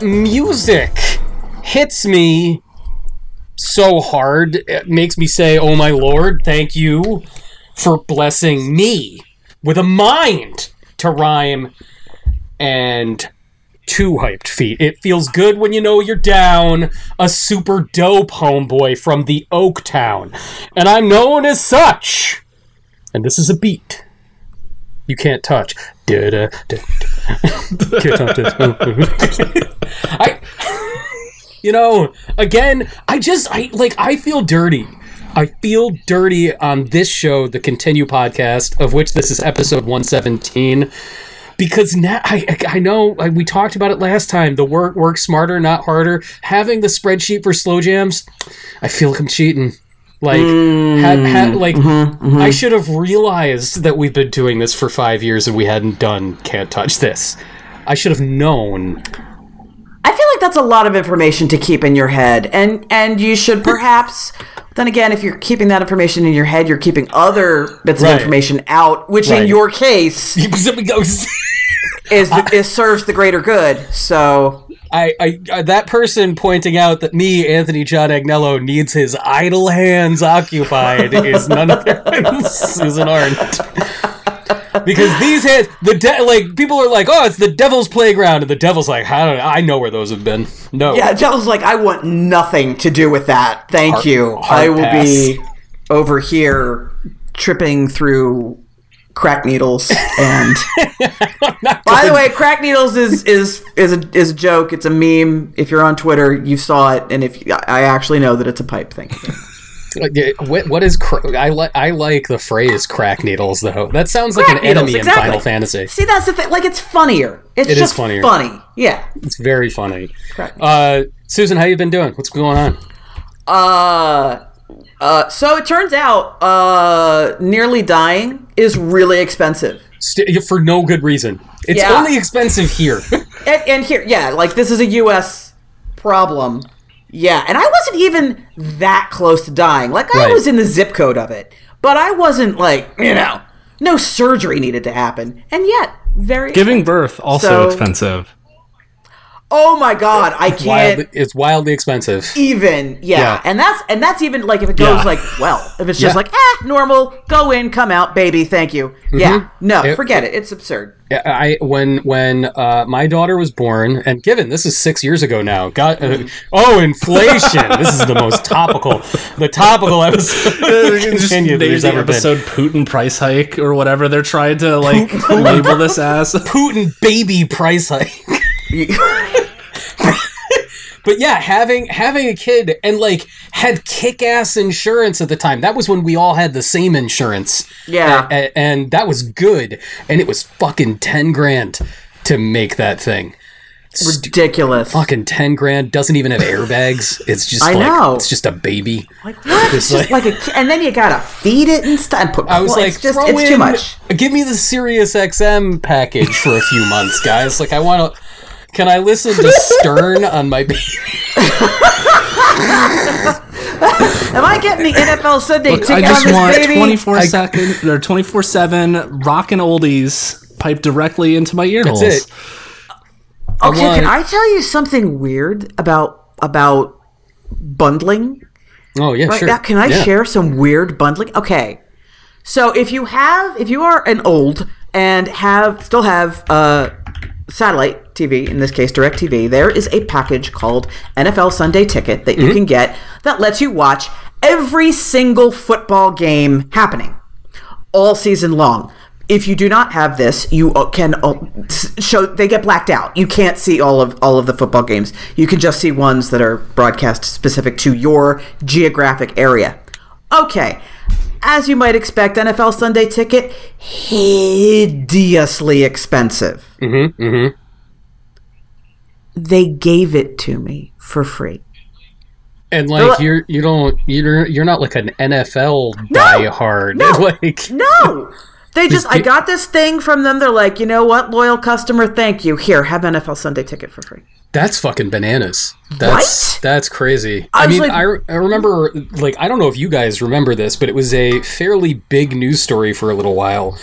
My! Music hits me so hard. It makes me say, Oh my lord, thank you for blessing me with a mind to rhyme and two hyped feet. It feels good when you know you're down. A super dope homeboy from the Oak Town. And I'm known as such. And this is a beat you can't touch. Da-da, da-da. Can't touch it. I, you know, again, I just, I like, I feel dirty. I feel dirty on this show, the Continue podcast, of which this is episode 117 because now I, I know like, we talked about it last time. The work work smarter, not harder. Having the spreadsheet for slow jams, I feel like I'm cheating. Like, had, had, mm. like mm-hmm, mm-hmm. I should have realized that we've been doing this for five years and we hadn't done can't touch this. I should have known. I feel like that's a lot of information to keep in your head, and and you should perhaps. Then again, if you're keeping that information in your head, you're keeping other bits Right. of information out, which Right. in your case is is serves the greater good. So I, I, I that person pointing out that me, Anthony John Agnello, needs his idle hands occupied is none other than Susan Arendt. Because these hands, the de- like people are like, oh, it's the devil's playground, and the devil's like, I don't, I know where those have been. No, yeah, the Devil's like, I want nothing to do with that. Thank Hard- you. hard I will pass. be over here tripping through crack needles and by the way crack needles is is is a, is a joke it's a meme if you're on twitter you saw it and if i actually know that it's a pipe thing Like, what, what is? Cr- I like, I like the phrase "crack needles," though. That sounds like an needles, enemy exactly. in Final Fantasy. see that's the thing like it's funnier it's It is just funnier. funny yeah It's very funny. Crack Uh, Susan, how you been doing? What's going on? Uh, uh, so it turns out, uh, nearly dying is really expensive. St- for no good reason. It's Yeah. only expensive here. And, and here, yeah, like this is a U.S. problem. Yeah, and I wasn't even that close to dying. Like I Right. was in the zip code of it, but I wasn't like you know, no surgery needed to happen, and yet very Giving birth also So- expensive. Oh my god, I can't wildly, it's wildly expensive. even. Yeah. Yeah. and that's and that's even like if it goes Yeah. like well, if it's just Yeah. like ah normal, go in, come out, baby, thank you. Yeah, no, It- forget it. It's absurd. Yeah, I when when uh, my daughter was born, and given this is six years ago now. God, uh, oh, inflation! this is the most topical, the topical episode Just continue name there's the ever been. episode Putin price hike or whatever they're trying to like label this as. Putin baby price hike. But yeah, having having a kid and like had kick ass insurance at the time. That was when we all had the same insurance. Yeah. A- and that was good. And it was fucking ten grand to make that thing. Ridiculous. Fucking ten grand doesn't even have airbags. It's just I like know. it's just a baby. Like what? It's just like, like a and then you gotta feed it and stuff. And put, I was well, like, it's just it's in, too much. Give me the Sirius XM package for a few months, guys. Like I want to. Can I listen to Stern on my baby? Am I getting the NFL Sunday ticket I just on this want baby? 24 second or 24 7 rockin' oldies piped directly into my ear That's holes. it. Okay, want- can I tell you something weird about about bundling? Oh yeah, Right sure. now, can I Yeah. share some weird bundling? Okay, so if you have, if you are an old and have still have uh, satellite TV, in this case DirecTV, there is a package called NFL Sunday Ticket that you Mm-hmm. can get that lets you watch every single football game happening all season long. If you do not have this, you uh, can uh, show they get blacked out. You can't see all of all of the football games. You can just see ones that are broadcast specific to your geographic area. Okay. As you might expect, NFL Sunday Ticket hideously expensive. Mm-hmm. Mm-hmm. They gave it to me for free. And They're like like- you're you don't you're you're not like an NFL diehard. no. Like No. They just, I got this thing from them. They're like, you know what, loyal customer, thank you. Here, have NFL Sunday ticket for free. that's fucking bananas. That's What? that's crazy. I I, mean, like- I, I remember like I don't know if you guys remember this, but it was a fairly big news story for a little while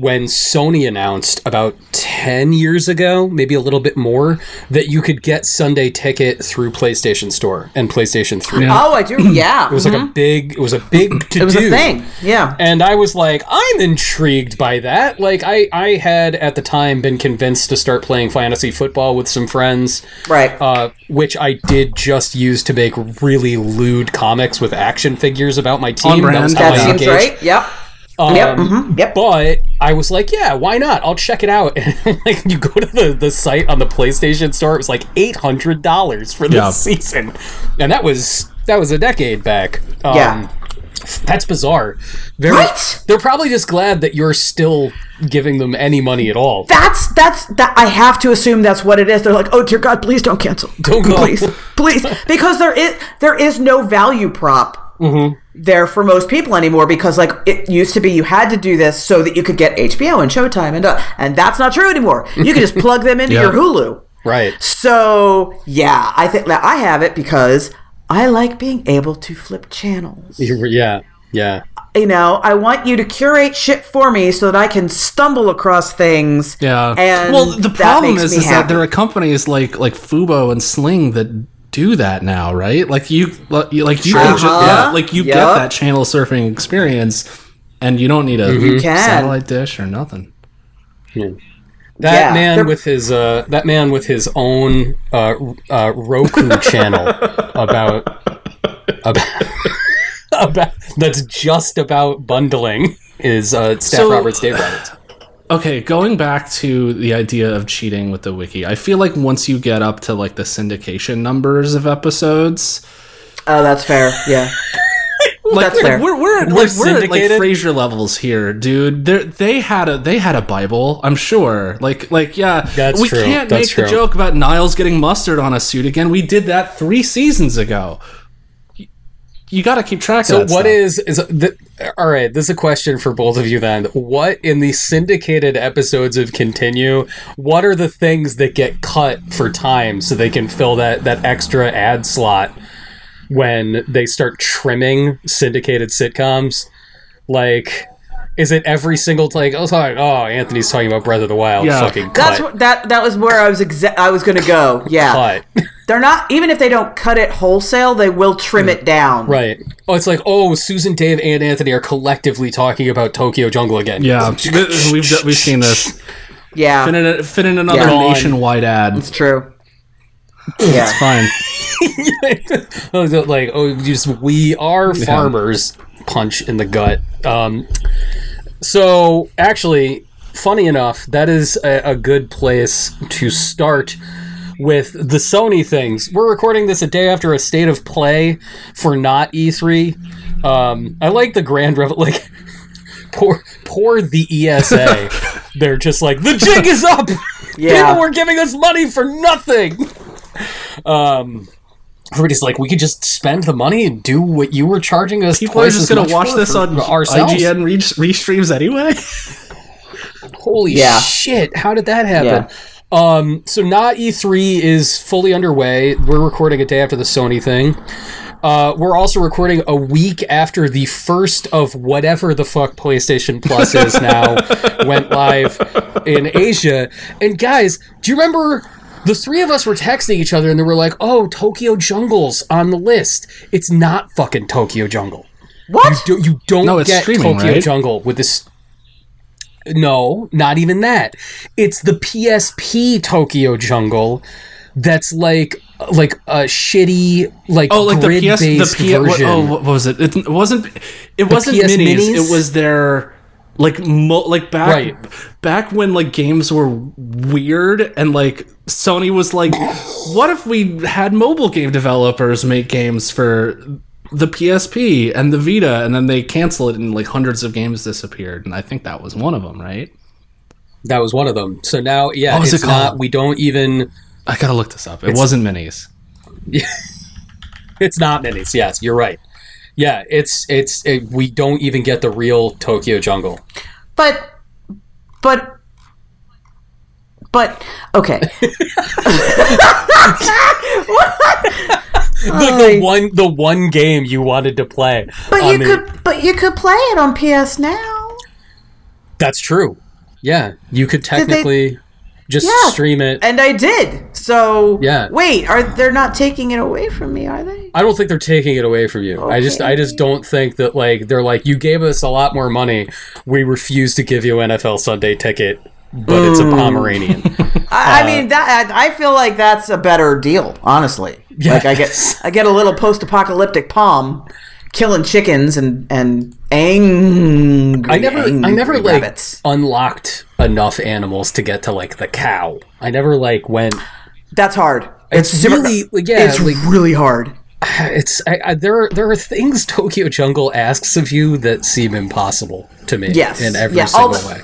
when Sony announced about 10 years ago, maybe a little bit more, that you could get Sunday ticket through PlayStation Store and PlayStation 3. Yeah. Oh, I do. Yeah. It was like a big it was a big to it was a thing. Yeah. And I was like, I'm intrigued by that. Like I I had at the time been convinced to start playing fantasy football with some friends. Right. Uh, which I did just use to make really lewd comics with action figures about my team. On brand. was how that I seems engaged. right. Yep. Yep. mhm, Yep. But I was like, yeah, why not? I'll check it out. And like, you go to the, the site on the PlayStation Store, it was like eight hundred dollars for this Yeah. season, and that was that was a decade back. Um, Yeah. that's bizarre. Very, Right? They're probably just glad that you're still giving them any money at all. That's that's that. I have to assume that's what it is. They're like, oh dear God, please don't cancel. Don't go. please, please, because there is there is no value prop there for most people anymore. Because like it used to be, you had to do this so that you could get HBO and Showtime and uh, and that's not true anymore. You can just plug them into Yeah. your Hulu. right. So yeah, I think that I have it because I like being able to flip channels. Yeah. Yeah. You know, I want you to curate shit for me so that I can stumble across things. Yeah. and well, the problem makes is, me is that there are companies like like Fubo and Sling that do that now, right? Like you, like you, like you just, Uh-huh. yeah, like you get that channel surfing experience, and you don't need a can. satellite dish or nothing. That Yeah, man they're- with his uh, that man with his own uh, uh, Roku channel about about about that's just about bundling is uh, Staff So- Roberts, Dave Roberts. Okay, going back to the idea of cheating with the wiki, I feel like once you get up to like the syndication numbers of episodes, Oh, that's fair. Yeah. like That's fair. we're we're, at, We're like, we're at like syndicated? Frasier levels here, dude. They they had a they had a Bible, I'm sure. Like like yeah, That's we true. can't That's make the joke about Niles getting mustard on a suit again. We did that three seasons ago. You, you got to keep track So of that what stuff. is is the, all right? This is a question for both of you. Then, what in the syndicated episodes of Continue? What are the things that get cut for time so they can fill that that extra ad slot when they start trimming syndicated sitcoms? Like, is it every single like? Oh, sorry, oh, Anthony's talking about Breath of the Wild. Yeah. Fucking That's what, that. That was where I was. Exa- I was going to go. Yeah. cut. They're not. Even if they don't cut it wholesale, they will trim it down. right. Oh, it's like oh, Susan, Dave, and Anthony are collectively talking about Tokyo Jungle again. Yeah, we've we've seen this. Yeah. Fit in, fit in another Yeah. nationwide ad. It's true. Yeah. It's fine. oh, like oh, just we are farmers. Punch in the gut. Um, so actually, funny enough, that is a, a good place to start with the Sony things. We're recording this a day after a state of play for not E3. Um, I like the grand revel like. Poor, poor the ESA. They're just like the jig is up. Yeah. People were giving us money for nothing. Um, everybody's like, we could just spend the money and do what you were charging us. People are just gonna watch for this for on ourselves. IGN re- restreams anyway. Holy Yeah. shit! How did that happen? Um, so not E3 is fully underway. We're recording a day after the Sony thing. Uh, we're also recording a week after the first of whatever the fuck PlayStation Plus is now went live in Asia. And guys, do you remember the three of us were texting each other and they were like, "Oh, Tokyo Jungle's on the list." It's not fucking Tokyo Jungle. What? Do, you don't No, it's get streaming, Tokyo right? Jungle with this. No, not even that. It's the PSP Tokyo Jungle. That's like like a shitty like Oh, like the PS, the P, what, version. oh, what was it? It wasn't. It wasn't minis, minis? It was their like mo- like back Right. back when like games were weird and like Sony was like, what if we had mobile game developers make games for the PSP and the Vita, and then they cancel it and like hundreds of games disappeared, and I think that was one of them, right? that was one of them. So now, yeah, What was it's it not. We don't even. I gotta look this up. It wasn't minis. It's not minis. Yes, you're right. Yeah, it's it's it, we don't even get the real Tokyo Jungle. But, but, but. Okay. Like the one the one game you wanted to play. But you the- could, but you could play it on PS Now. That's true. Yeah, you could technically just Yeah. stream it. And I did. So Yeah. Wait, are they're not taking it away from me? Are they? I don't think they're taking it away from you. I just I just don't think that like they're like you gave us a lot more money. We refuse to give you an NFL Sunday ticket, but it's a Pomeranian. I, I mean that. I I feel like that's a better deal, honestly. Like I get, I get a little post-apocalyptic palm, killing chickens and and angry. I never I angry never like rabbits. unlocked enough animals to get to like the cow. I never like went That's hard. It's super- really- like, yeah, it's like- really hard. it's I, I, there are there are things Tokyo Jungle asks of you that seem impossible to me Yes. in every Yeah, single way.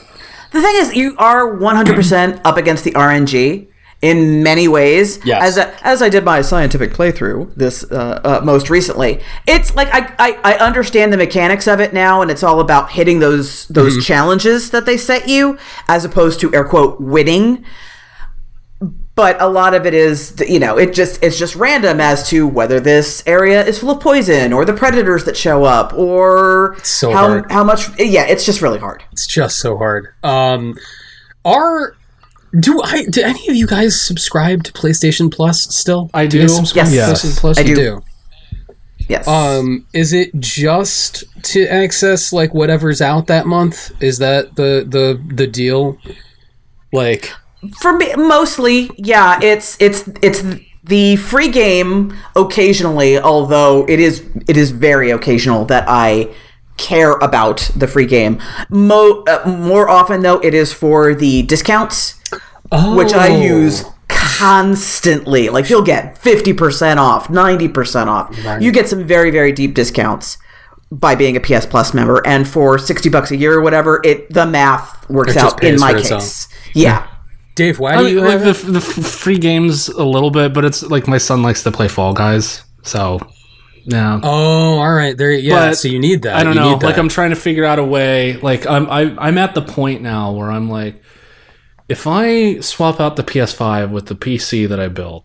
The thing is, you are 100% up against the RNG in many ways. Yes. As, a, as I did my scientific playthrough this uh, uh, most recently, it's like I, I, I understand the mechanics of it now, and it's all about hitting those those Mm-hmm. challenges that they set you, as opposed to air quote winning. But a lot of it is, you know, it just it's just random as to whether this area is full of poison or the predators that show up or so how hard. how much. Yeah, it's just really hard. It's just so hard. Um, are do I do any of you guys subscribe to PlayStation Plus still? I you guys do. subscribe to Yes. PlayStation Plus? I you do. do. Yes. Um, is it just to access like whatever's out that month? Is that the the the deal? Like, for me mostly yeah it's it's it's the free game occasionally although it is it is very occasional that i care about the free game. Mo- uh, more often though it is for the discounts which i Oh. use constantly. Like you'll get 50% off 90% off. You get some very very deep discounts by being a ps plus member and for 60 bucks a year or whatever it the math works It out in my for itself. case. yeah Dave, why I do mean, you like the, the free games a little bit, but it's like my son likes to play Fall Guys, so yeah. Oh, all right. There, yeah. But so you need that. I don't You know. Like. I'm trying to figure out a way. Like I'm I, I'm at the point now where I'm like, if I swap out the PS5 with the PC that I built,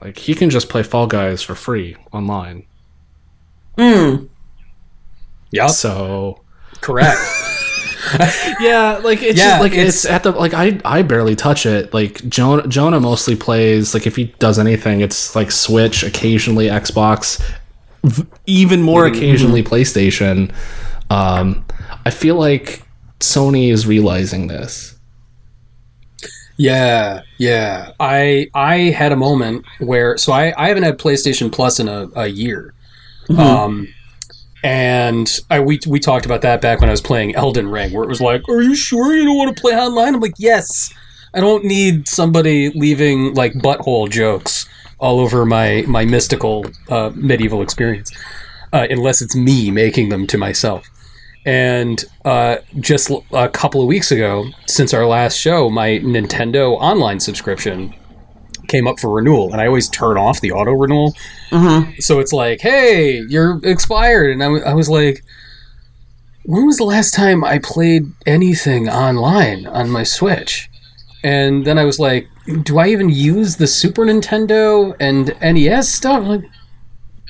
like he can just play Fall Guys for free online. Hmm. Yeah. So correct. yeah, like it's Yeah, just, like it's- it's, at the like I I barely touch it. Like Jonah Jonah mostly plays like if he does anything, it's like Switch, occasionally Xbox, even more occasionally PlayStation. Um, I feel like Sony is realizing this. Yeah, yeah. I I had a moment where so I, I haven't had PlayStation Plus in a, a year. Um and I we we talked about that back when I was playing Elden Ring where it was like, "Are you sure you don't want to play online?" I'm like, "Yes. I don't need somebody leaving like butthole jokes all over my my mystical uh, medieval experience uh, unless it's me making them to myself." And uh, just a couple of weeks ago, since our last show, my Nintendo online subscription came up for renewal, and I always turn off the auto renewal. So it's like, hey, you're expired. And I was like, when was the last time I played anything online on my Switch? And then I was like, do I even use the Super Nintendo and NES stuff? Like,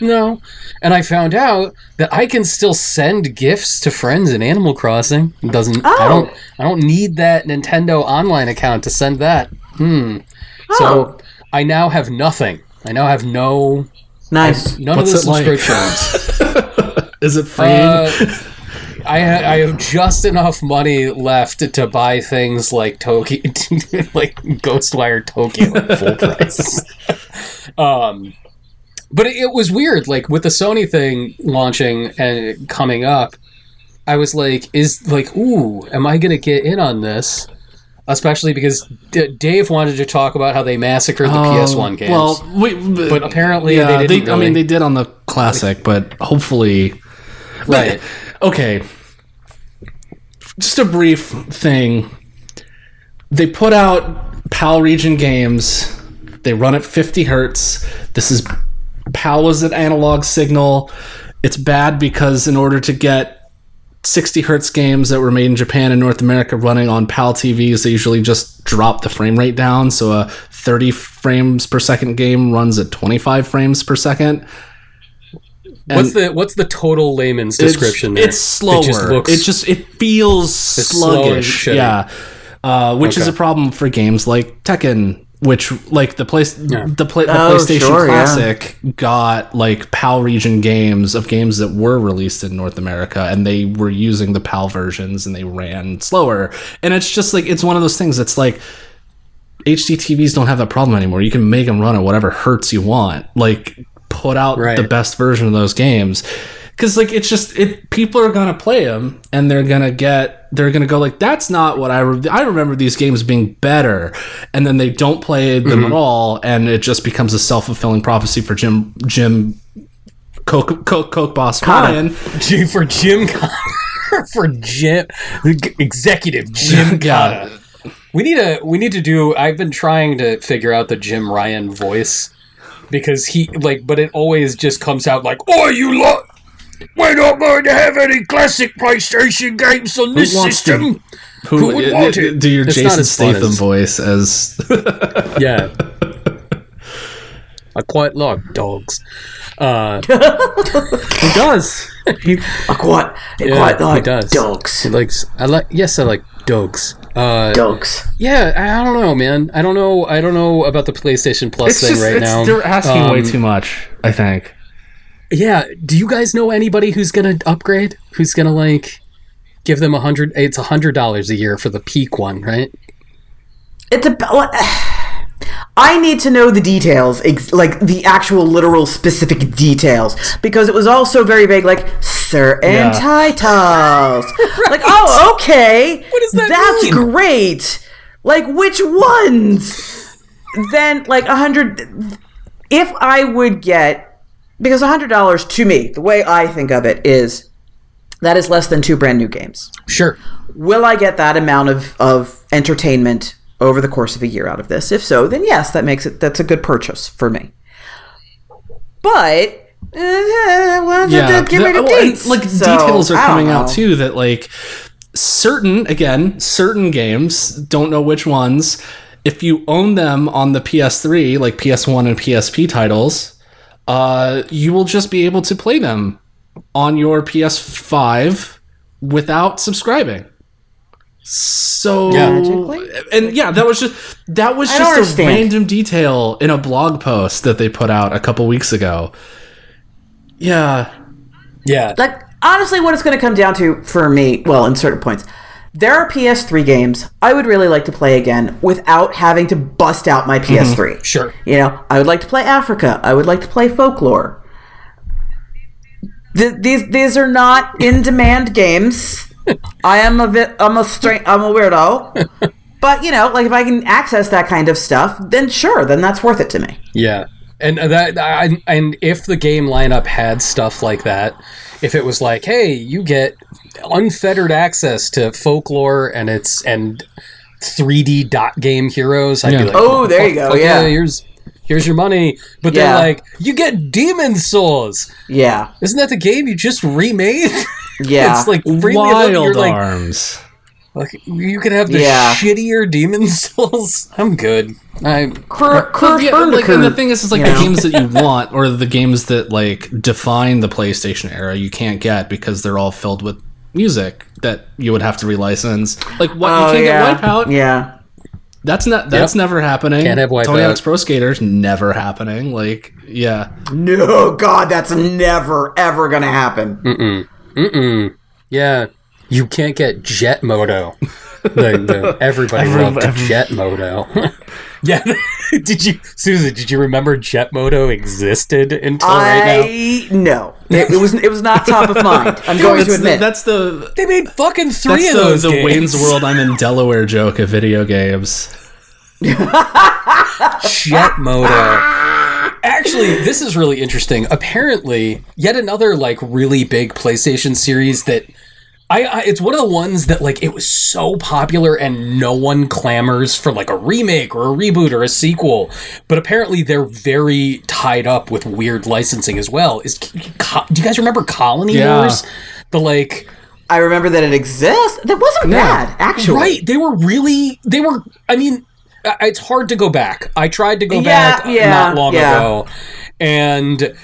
no. And I found out that I can still send gifts to friends in Animal Crossing. It doesn't I Oh. don't I don't need that Nintendo online account to send that. Hmm. Oh. So I now have nothing. I now have no nice none What's of the it like? subscriptions. Is it free? Uh, I ha- I have just enough money left to buy things like Tokyo, like Ghostwire Tokyo at full price. um, but it, it was weird, like with the Sony thing launching and coming up. I was like, is like, ooh, am I gonna get in on this? Especially because D- Dave wanted to talk about how they massacred the PS1 games. Well, we, but uh, apparently yeah, they didn't. I mean, they did on the classic, but hopefully, right. okay. Just a brief thing. They put out PAL region games. They run at 50 hertz. This is PAL was an analog signal. It's bad because in order to get 60 hertz games that were made in Japan and North America running on PAL TVs, they usually just drop the frame rate down. So a 30 frames per second game runs at 25 frames per second. What's the what's the total layman's description? It's, it's slower. It just looks. it just it feels sluggish. Yeah, uh, which is a problem for games like Tekken, which like the place the, play, the Oh, PlayStation sure, yeah. Classic got like PAL region games of games that were released in North America, and they were using the PAL versions, and they ran slower. And it's just like it's one of those things. that's like. HD TVs don't have that problem anymore. You can make them run at whatever hertz you want. Like put out Right. the best version of those games because like it's just it people are gonna play them and they're gonna get they're gonna go like that's not what i re- i remember these games being better and then they don't play them Mm-hmm. at all and it just becomes a self-fulfilling prophecy for jim jim coke coke, coke boss Connor. Ryan. For Jim Connor for Jim executive Jim. Connor. We need a we need to do I've been trying to figure out the Jim Ryan voice because he like but it always just comes out like oh you lot we're not going to have any classic PlayStation games on this wants to- system. who, Who would want it? do your It's jason statham as- voice as Yeah. I quite like dogs. Uh, who does he, I quite, I yeah, quite like he does. dogs. He likes. I like. Yes, I like dogs. Uh, Dogs. Yeah, I I don't know, man. I don't know. I don't know about the PlayStation Plus it's thing just right it's, now. they're asking Um, way too much i think Yeah. Do you guys know anybody who's gonna upgrade? Who's gonna like give them a hundred? It's a hundred dollars a year for the peak one, right? It's about. I need to know the details, ex- like the actual literal specific details, because it was all so very vague, like certain Yeah. titles. Like, oh, okay. What does that That's mean? great. Like, which ones? then, like, a hundred. If I would get. Because a hundred dollars to me, the way I think of it is that is less than two brand new games Sure. will I get that amount of, of entertainment over the course of a year out of this? If so, then yes, that makes it that's a good purchase for me. But uh, well, yeah, give me the well, dates. like So, details are coming out too that like certain again certain games don't know which ones if you own them on the ps3 like ps1 and psp titles uh you will just be able to play them on your ps5 without subscribing so Yeah. Magically? and yeah that was just that was I just a understand. random detail in a blog post that they put out a couple weeks ago yeah Yeah. Like honestly, what it's going to come down to for me, well, in certain points, there are PS3 games I would really like to play again without having to bust out my mm-hmm. PS3. Sure. You know, I would like to play Afrika. I would like to play Folklore. Th- these these are not in demand games. I am a bit. I'm a straight. I'm a weirdo. But you know, like if I can access that kind of stuff, then sure, then that's worth it to me. Yeah, and uh, that I, and if the game lineup had stuff like that, if it was like, hey, you get unfettered access to folklore and it's and 3D dot game heroes, I'd Yeah. be like, Oh, there you go, fuck yeah. here's here's your money. But Yeah. they're like, you get Demon's Souls. Yeah, Isn't that the game you just remade? yeah. it's like wild available. You're like, arms like, you could have the Yeah. shittier demon souls. I'm good. I Cur- Cur- yeah, like, and the thing is, is like you the know? games that you want or the games that like define the PlayStation era, you can't get because they're all filled with music that you would have to relicense. Like what Oh, you can't yeah. get Wipeout. Yeah. That's not that's Yep. never happening. Can't have Tony Wipeout. Hawk's Pro Skaters never happening. Like yeah, No, God, that's never ever gonna happen. Mm mm. Mm mm. Yeah, you can't get Jet Moto. The, the, everybody Every- loved every- Jet Moto. yeah, did you, Susan? Did you remember Jet Moto existed until right now? I no, it, it was it was not top of mind. I'm going that's to the, admit. that's the They made fucking three that's of the, those the games. Wayne's World. I'm in Delaware joke of video games. Jet Moto. Actually, this is really interesting. Apparently, yet another like really big PlayStation series that I, I it's one of the ones that like it was so popular and no one clamors for like a remake or a reboot or a sequel. But apparently they're very tied up with weird licensing as well. Is do you guys remember Colony Yeah. Wars? The like I remember that it exists. That wasn't bad, actually. Right. They were really. They were. I mean, uh, it's hard to go back. I tried to go Yeah, back yeah, not long yeah. ago, and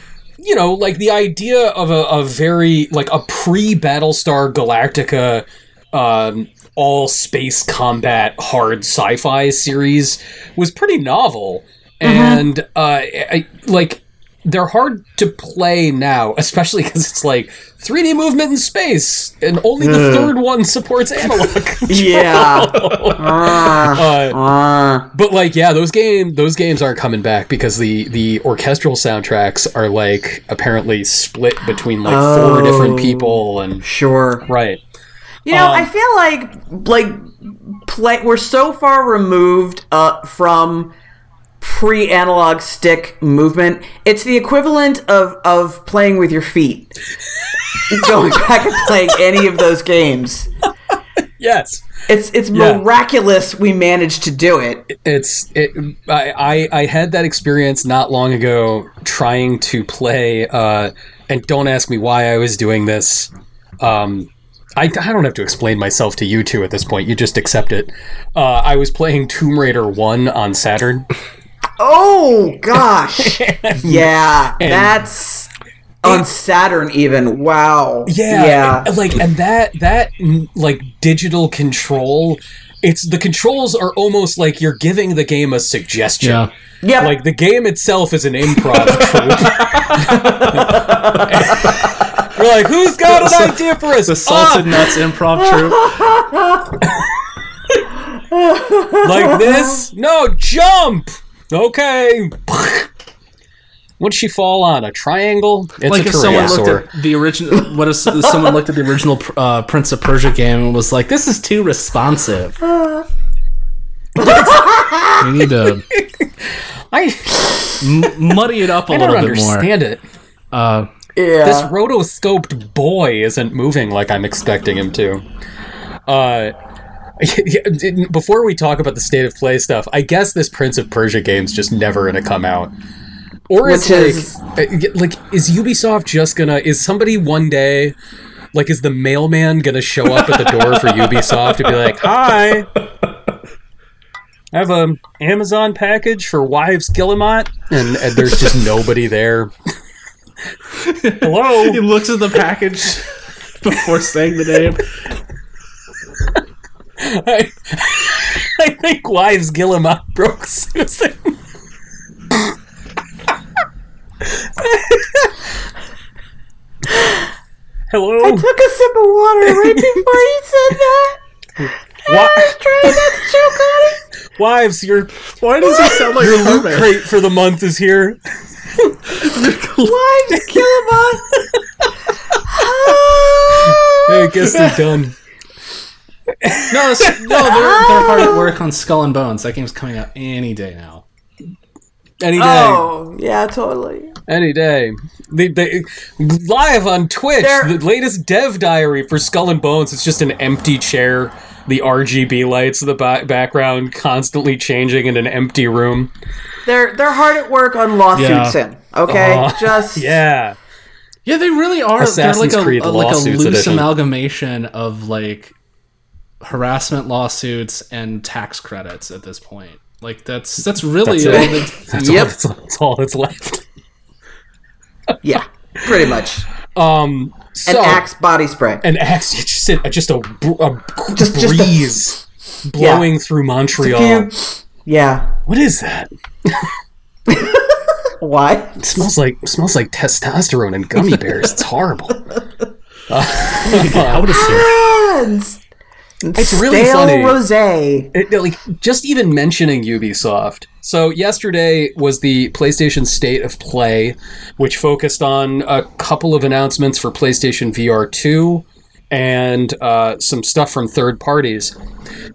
you know, like the idea of a, a very like a pre Battlestar Galactica, um, all space combat hard sci-fi series was pretty novel, and uh, I, like they're hard to play now, especially because it's like 3D movement in space, and only the third one supports analog. Yeah. Uh, Uh, but like, yeah, those game those games aren't coming back because the the orchestral soundtracks are like apparently split between like four Oh. different people and sure. right. You know, Um, I feel like like play we're so far removed uh, from pre-analog stick movement. It's the equivalent of of playing with your feet. Going back and playing any of those games. Yes, It's it's Yeah. miraculous we managed to do it. it's it. I, I I had that experience not long ago trying to play. Uh, and don't ask me why I was doing this. Um, I, I don't have to explain myself to you two at this point. You just accept it. Uh, I was playing Tomb Raider One on Saturn. Oh gosh. yeah, that's on Saturn even. Wow. Yeah, Yeah. and, like and that that mm, like digital control, it's the controls are almost like you're giving the game a suggestion. Yeah. Yep. Like the game itself is an improv troupe. You're like, who's got an idea for us? The Salted Nuts Improv Troupe. Ah, like this? No, jump. Okay. What'd she fall on? A triangle? It's Like a if someone pterosaur. looked at the original, what if someone looked at the original uh, Prince of Persia game and was like, "This is too responsive." we need to I, m- muddy it up a I don't little bit more. understand it. Uh, yeah. this rotoscoped boy isn't moving like I'm expecting him to. Uh, before we talk about the state of play stuff, I guess this Prince of Persia game's just never gonna come out. Or it's Which is- like, uh, like, is Ubisoft just gonna? Is somebody one day, like, is the mailman gonna show up at the door for Ubisoft to be like, "Hi, I have a Amazon package for Wives Guillemot," and, and there's just nobody there. Hello. he looks at the package before saying the name. I, I think Wives Guillemot broke Susan. Hello. I took a sip of water right before you said that. Wi- Trying not to choke on it. Wives, your Why does he sound like your loot crate for the month is here. Why did you kill him on? Ah. I guess they're done. No, no, they're, they're hard at work on Skull and Bones. That game's coming out any day now. Any day. Oh, yeah, totally. Any day. They, they, live on Twitch, They're- the latest dev diary for Skull and Bones. It's just an empty chair, the RGB lights in the ba- background constantly changing in an empty room. They're they're hard at work on lawsuits Yeah. in. Okay, Uh, just Yeah. Yeah, they really are. Assassin's they're like Creed a, a like a lawsuits loose edition. amalgamation of like harassment lawsuits and tax credits at this point. Like that's that's really That's all it. That's, Yep. all, that's, that's all that's left. yeah, pretty much. Um, An so, axe body spray. an axe, just, a, just a, a Just- just a- breeze blowing through Montreal. Yeah. What is that? Why? It smells like smells like testosterone and gummy bears. It's horrible. out of here. It's, It's really stale funny. rosé. It, like just even mentioning Ubisoft. So yesterday was the PlayStation State of Play, which focused on a couple of announcements for PlayStation VR 2 and uh, some stuff from third parties.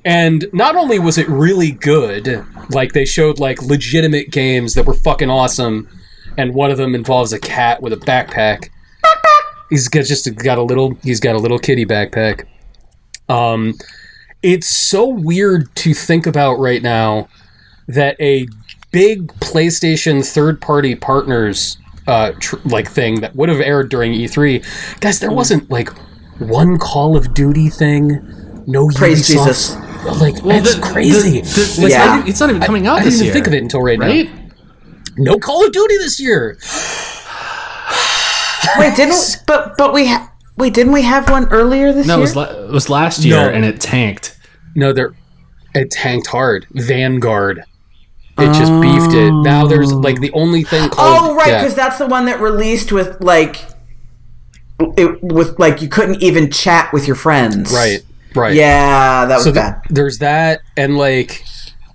And not only was it really good, like they showed like legitimate games that were fucking awesome, and one of them involves a cat with a backpack. He's got just got a little. He's got a little kitty backpack. Um, it's so weird to think about right now that a big PlayStation third-party partners uh, tr- like thing that would have aired during E3, guys, there wasn't like one Call of Duty thing, no Praise Ubisoft- Jesus. Like that's the- crazy. the- the- Like, Yeah. it's, not, even coming out I this didn't even year. think of it until right, right? now. No Call of Duty this year. Wait, didn't but but we ha- wait didn't we have one earlier this year? No, it was, la- it was last year No. and it tanked. No, they're it tanked hard. Vanguard. It just beefed it. Now there's oh. like the only thing called oh right, yeah. because that's the one that released with like it, with like you couldn't even chat with your friends. right, right. Yeah, that was So th- bad. there's that, and like,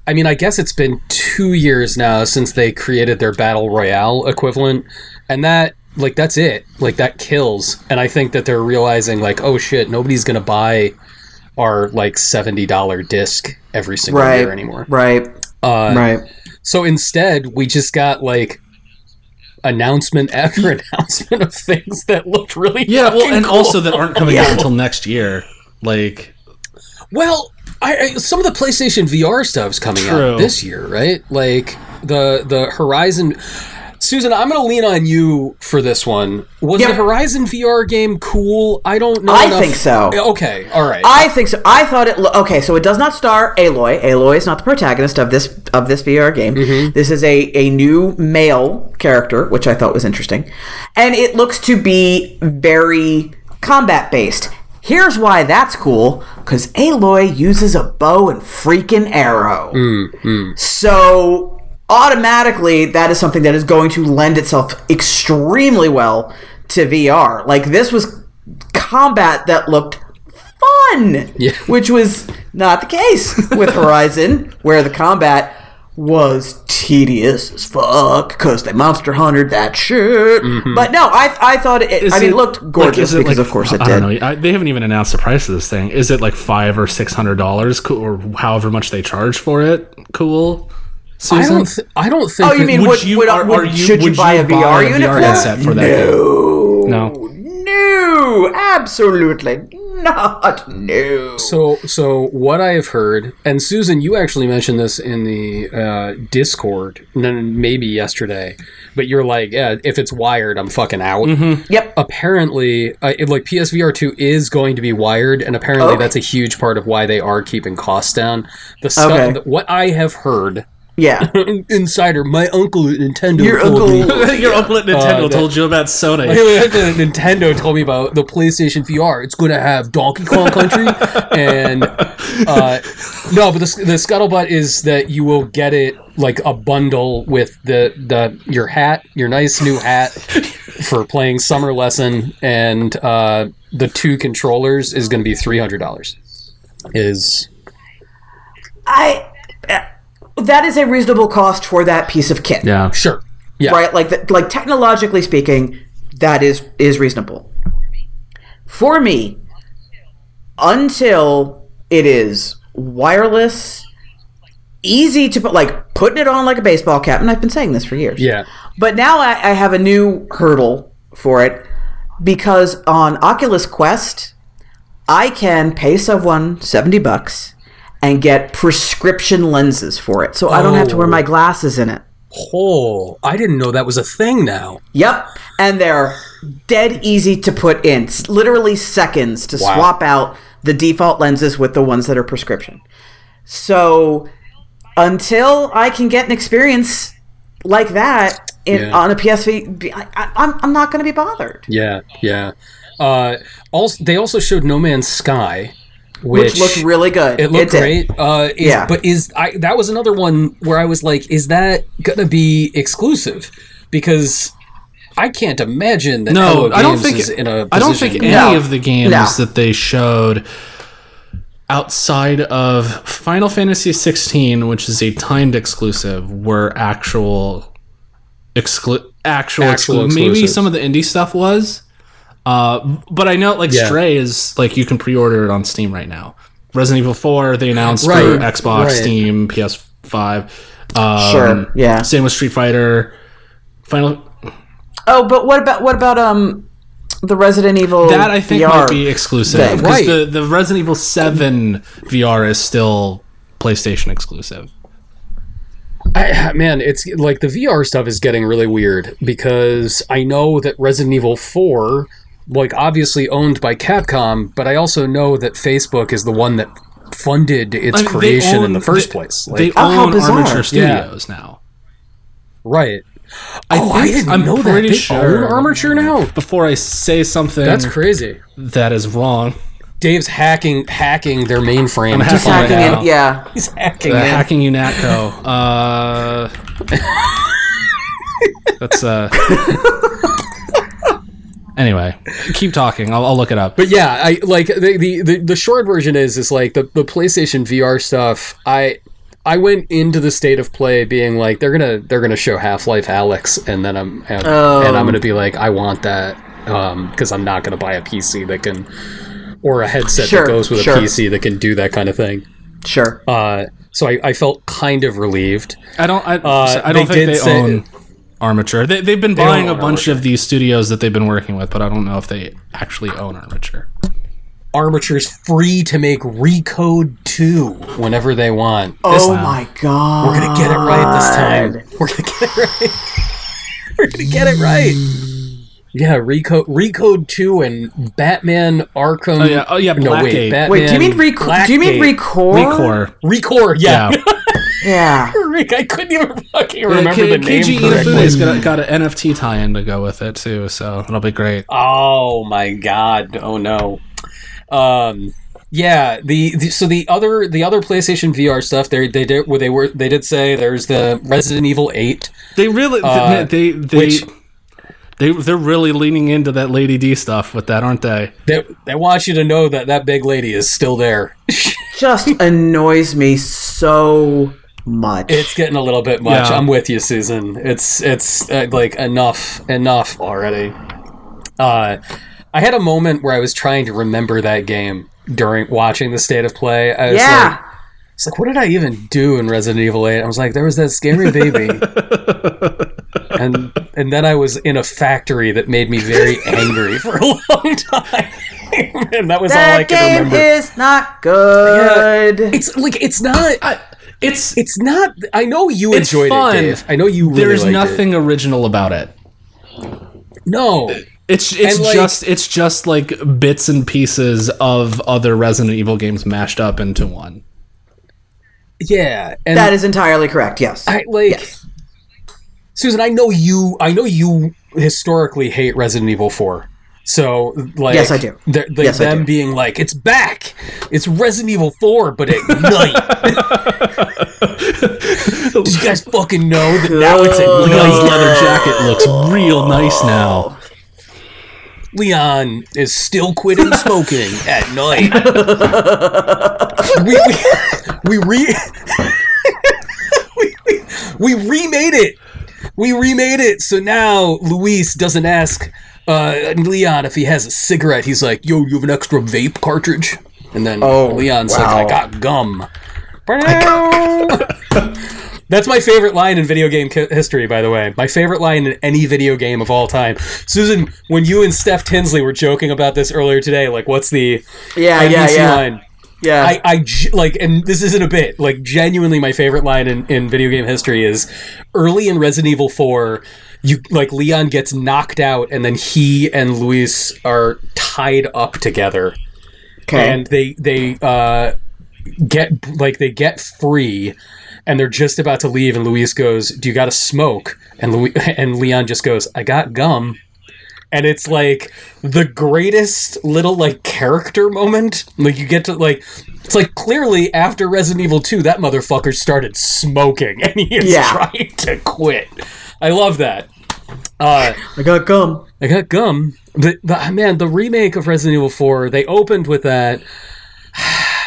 I mean, I guess it's been two years now since they created their battle royale equivalent, and that like that's it. Like that kills, and I think that they're realizing like, oh shit, nobody's gonna buy our like seventy dollar disc every single Right. year anymore. Right. Uh, Right. So instead, we just got like announcement after announcement of things that looked really Yeah, well, and cool. also that aren't coming Yeah. out until next year. Like, Well, I, I, some of the PlayStation VR stuff's coming True. out this year, right? Like the the Horizon. Susan, I'm going to lean on you for this one. Was Yep. the Horizon VR game cool? I don't know. I enough- think so. Okay, all right. I think so. I thought it. Lo- okay, so it does not star Aloy. Aloy is not the protagonist of this of this VR game. Mm-hmm. This is a a new male character, which I thought was interesting, and it looks to be very combat based. Here's why that's cool: because Aloy uses a bow and freaking arrow. Mm, So automatically, that is something that is going to lend itself extremely well to VR. Like this was combat that looked fun, Yeah. which was not the case with Horizon, where the combat was tedious as fuck because they monster hunted that shit. Mm-hmm. But no, I I thought it. is I mean, it, it- looked gorgeous is it because like- of course it did. I did. don't know. I, they haven't even announced the price of this thing. Is it like five or six hundred dollars, co- or however much they charge for it? Cool. I don't. Th- I don't think. Oh, you that- mean would would, you- would, are- would- are you- should you would buy you a buy VR a unit VR for that? headset for that no, No. no, absolutely not. No. So, so what I have heard, and Susan, you actually mentioned this in the uh, Discord, n- maybe yesterday, but you're like, yeah, if it's wired, I'm fucking out. Yep. Apparently, uh, it, like PSVR two is going to be wired, and apparently Okay. that's a huge part of why they are keeping costs down. The stuff, Okay. what I have heard, Yeah. insider, my uncle at Nintendo, Your told me- uncle- Your uncle at Nintendo Uh, that- told you about Sony. Nintendo told me about the PlayStation VR. It's going to have Donkey Kong Country, and uh, no, but the, the scuttlebutt is that you will get it like a bundle with the the your hat, your nice new hat for playing Summer Lesson, and uh, the two controllers is going to be three hundred dollars. Is I. That is a reasonable cost for that piece of kit. Yeah. sure, yeah, right like the, like technologically speaking that is is reasonable for me until it is wireless easy to put like putting it on like a baseball cap and i've been saying this for years yeah. but now I, I have a new hurdle for it because on oculus quest i can pay someone 70 bucks and get prescription lenses for it so i don't have to wear Oh. my glasses in it Oh, I didn't know that was a thing. Now, Yep. And they're dead easy to put in. It's literally seconds to Wow. swap out the default lenses with the ones that are prescription. So until I can get an experience like that in, Yeah. on a PSV, I, I, I'm, I'm not going to be bothered. yeah, yeah. Uh, also, they also showed No Man's Sky, which, Which, looked really good. It looked did. great. Uh, is, Yeah. But is I that was another one where I was like, is that gonna be exclusive? Because I can't imagine that No, Hello I don't Games think. is in a I don't think any No. of the games No. that they showed outside of Final Fantasy 16, which is a timed exclusive, were actual exclu- actual, Actual exclu- Maybe some of the indie stuff was. Uh, but I know like Yeah. Stray is like you can pre-order it on Steam right now. Resident Evil 4 they announced for Xbox, right. Steam, PS5. Um, Sure, yeah. Same with Street Fighter. Final Oh, but what about what about um the Resident Evil That I think VR might be exclusive thing? because Right. the the Resident Evil Seven VR is still PlayStation exclusive. I, man, it's like the VR stuff is getting really weird because I know that Resident Evil Four, like obviously owned by Capcom, but I also know that Facebook is the one that funded its I mean, they creation in the first they- place. they Like, Oh, how own bizarre. Armature Yeah. Studios now. right. oh, I didn't I'm know that. pretty They sure. own armature now. Before I say something That's crazy. that is wrong, Dave's hacking hacking their mainframe. to hacking Hacking right out. in, yeah. He's hacking the it. hacking UNATCO. Uh, that's uh. anyway, keep talking. I'll, I'll look it up. But yeah, I like the, the the the short version is is like the the PlayStation VR stuff. I I went into the state of play being like they're gonna they're gonna show Half Life Alyx, and then I'm and, and I'm gonna be like I want that because I'm not gonna buy a PC that can or a headset Sure, that goes with sure. a PC that can do that kind of thing. Sure. Uh, so I, I felt kind of relieved. I don't. I, Uh, I don't they think they say- own Armature. They, they've been buying a own bunch of these studios that they've been working with, but I don't know if they actually own Armature. Armature's free to make Recode 2 whenever they want. Oh this- oh my god. We're gonna get it right this time. We're gonna get it right. We're gonna get it right. Yeah, Recode, Recode Two, and Batman Arkham. Oh yeah. Oh yeah. no, wait, Blackgate. Batman. Wait, do you mean rec- do you mean Blackgate. record? Recore. Record? Yeah, Yeah. Yeah. Rick, I couldn't even fucking remember K- the name. Keiji Inafune's got, got an NFT tie-in to go with it too, so it'll be great. Oh my god! Oh no. Um. Yeah. The, the so the other the other PlayStation VR stuff they they did where they were they did say there's the Resident Evil Eight. They really Uh, they they which- they they're really leaning into that Lady D stuff with that, aren't they? They they want you to know that that big lady is still there. Just annoys me so much. It's getting a little bit much. Yeah. I'm with you, Susan. It's it's uh, like enough, enough already. Uh, I had a moment where I was trying to remember that game during watching the state of play. I was yeah. like, it's like, what did I even do in Resident Evil Eight? I was like, there was that scary baby, and and then I was in a factory that made me very angry for a long time, and that was all I that could game remember. is not good. it's like it's not. I, it's It's not. I know you It's enjoyed fun. it, Dave. I know you. Really there's liked nothing original about it. It. No, It's it's And, like- just it's just like bits and pieces of other Resident Evil games mashed up into one. yeah, and that is entirely correct. Yes. I like Susan. I know you. I know you historically hate Resident Evil Four. So, like, Yes, I do. they're- like Yes, them do. being like, "It's back! It's Resident Evil Four, but at night." Did you guys fucking know that now it's at Leon's night? leather jacket looks real nice now. Leon is still quitting smoking at night. we, we, we re we, we, we remade it. We remade it. So now Luis doesn't ask uh, Leon if he has a cigarette. He's like, "Yo, you have an extra vape cartridge?" And then Oh, Leon's like, wow. "I got gum." That's my favorite line in video game history, by the way. My favorite line in any video game of all time. Susan, when you and Steph Tinsley were joking about this earlier today, like, what's the yeah, yeah, yeah. line? Yeah. I, I like, and this isn't a bit. Like, genuinely, my favorite line in, in video game history is early in Resident Evil Four. You like Leon gets knocked out, and then he and Luis are tied up together, okay. and they they uh, get like they get free, and they're just about to leave, and Luis goes, "Do you got to smoke?" And Louis, and Leon just goes, "I got gum." And it's like the greatest little like character moment. Like you get to like it's like clearly after Resident Evil 2 that motherfucker started smoking and he is Yeah. trying to quit. I love that. Uh I got gum. I got gum. The, the man, the remake of Resident Evil 4, they opened with that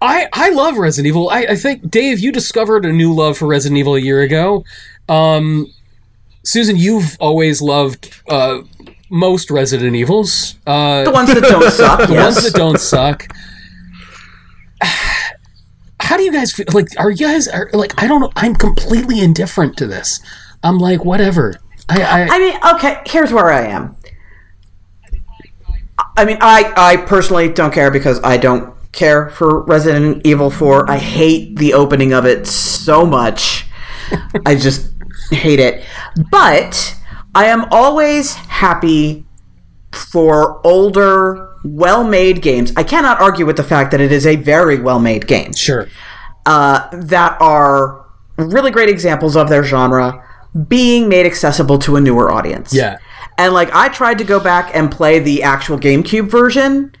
I I love Resident Evil. I, I think Dave, you discovered a new love for Resident Evil a year ago. Um, Susan, you've always loved uh, most Resident Evils. Uh, The ones that don't suck. the yes. ones that don't suck. How do you guys feel? Like, are you guys are like? I don't know. I'm completely indifferent to this. I'm like, whatever. I, I, I mean, okay, here's where I am. I mean, I, I personally don't care because I don't care for Resident Evil 4. I hate the opening of it so much. I just hate it. But I am always happy for older, well made games. I cannot argue with the fact that it is a very well made game sure. uh, that are really great examples of their genre. being made accessible to a newer audience. Yeah. And like I tried to go back and play the actual GameCube version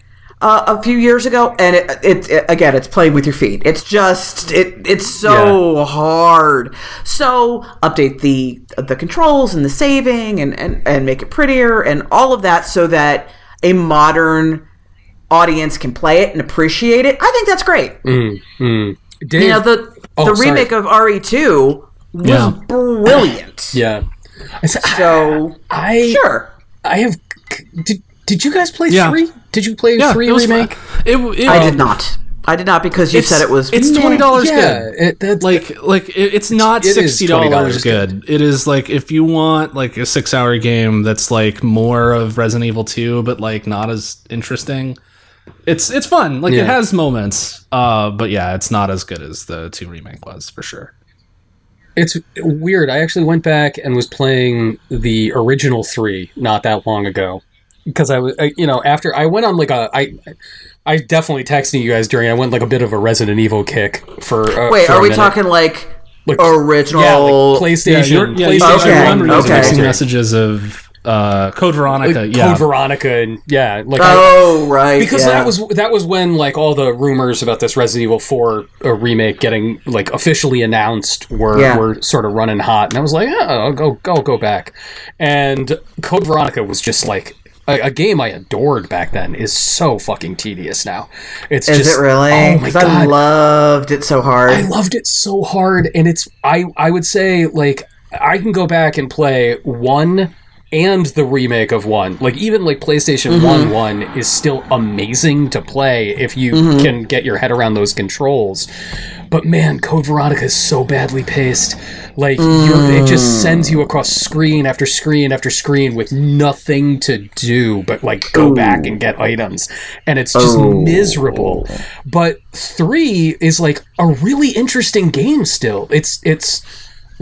uh, a few years ago, and it, it, it again, it's playing with your feet. It's just it it's so hard. So update the the controls and the saving and, and and make it prettier and all of that so that a modern audience can play it and appreciate it. I think that's great. Dave, You know the Oh, the sorry. remake of RE2 was Yeah. brilliant. yeah. I So I sure. I have. Did, did you guys play Yeah. three? Did you play Yeah, three it was remake? It, it, I did not. I did not because you said it was. It's twenty dollars Yeah, good. it, that's like like it, it's not it is sixty $20 good. It is like if you want like a six hour game that's like more of Resident Evil Two, but like not as interesting. It's it's fun. Like Yeah. it has moments. Uh, but yeah, it's not as good as the two remake was for sure. it's weird. I actually went back and was playing the original three not that long ago because I was, I- you know, after I went on like a, I, I definitely texted you guys during. I went like a bit of a Resident Evil kick for. Uh, Wait, for a are we minute. talking like Like, original? Yeah, like PlayStation. you're- yeah, PlayStation guys Okay, are One one okay. messages of uh, Code Veronica. Like, yeah, Code Veronica and yeah, like I, oh right, because yeah. that was that was when like all the rumors about this Resident Evil 4 uh, remake getting like officially announced were Yeah. were sort of running hot and I was like, oh, I'll go go go back. And Code Veronica was just like a, a game I adored back then is so fucking tedious now. It's Is just it really? Oh my 'Cause I loved it so hard. I loved it so hard, and it's I I would say like I can go back and play one and the remake of one. Like even like PlayStation mm-hmm. One one is still amazing to play if you mm-hmm. can get your head around those controls. But man, Code Veronica is so badly paced. Like you're, it just mm. sends you across screen after screen after screen with nothing to do but like go back and get items, and it's just oh. miserable. But three is like a really interesting game. Still, it's it's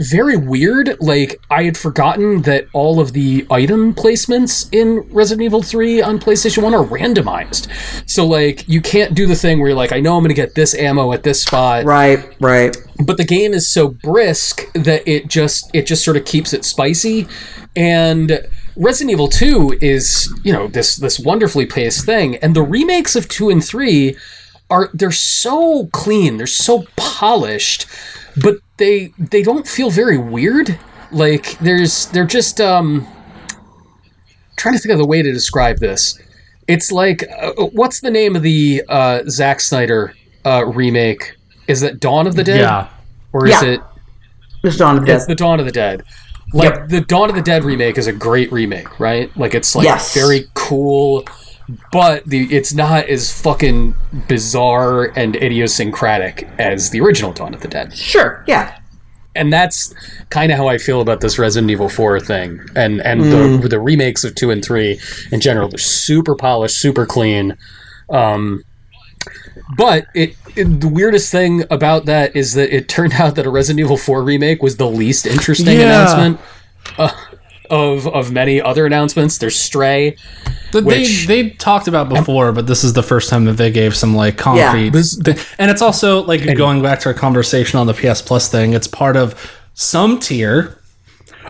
very weird. Like I had forgotten that all of the item placements in Resident Evil 3 on PlayStation 1 are randomized. So like you can't do the thing where you're like, I know I'm gonna get this ammo at this spot, right, right. but the game is so brisk that it just it just sort of keeps it spicy and Resident Evil 2 is, you know, this this wonderfully paced thing and the remakes of 2 and 3 are they're so clean, they're so polished, but they they don't feel very weird. Like there's they're just um trying to think of the way to describe this. It's like uh, what's the name of the uh Zack Snyder uh remake? Is that Dawn of the Dead? yeah. Or is Yeah. it Just Dawn of the it's the Dawn of the Dead? Like Yep. the Dawn of the Dead remake is a great remake, right? Like it's like Yes. very cool, but the it's not as fucking bizarre and idiosyncratic as the original Dawn of the Dead. Sure, yeah. And that's kind of how I feel about this Resident Evil 4 thing. And and Mm. the the remakes of 2 and 3 in general, they're super polished, super clean. Um but it, it the weirdest thing about that is that it turned out that a Resident Evil 4 remake was the least interesting Yeah. announcement uh, of of many other announcements. There's Stray. That Which- they they talked about before, but this is the first time that they gave some like concrete. This- thi- and it's also like going back to our conversation on the PS Plus thing. It's part of some tier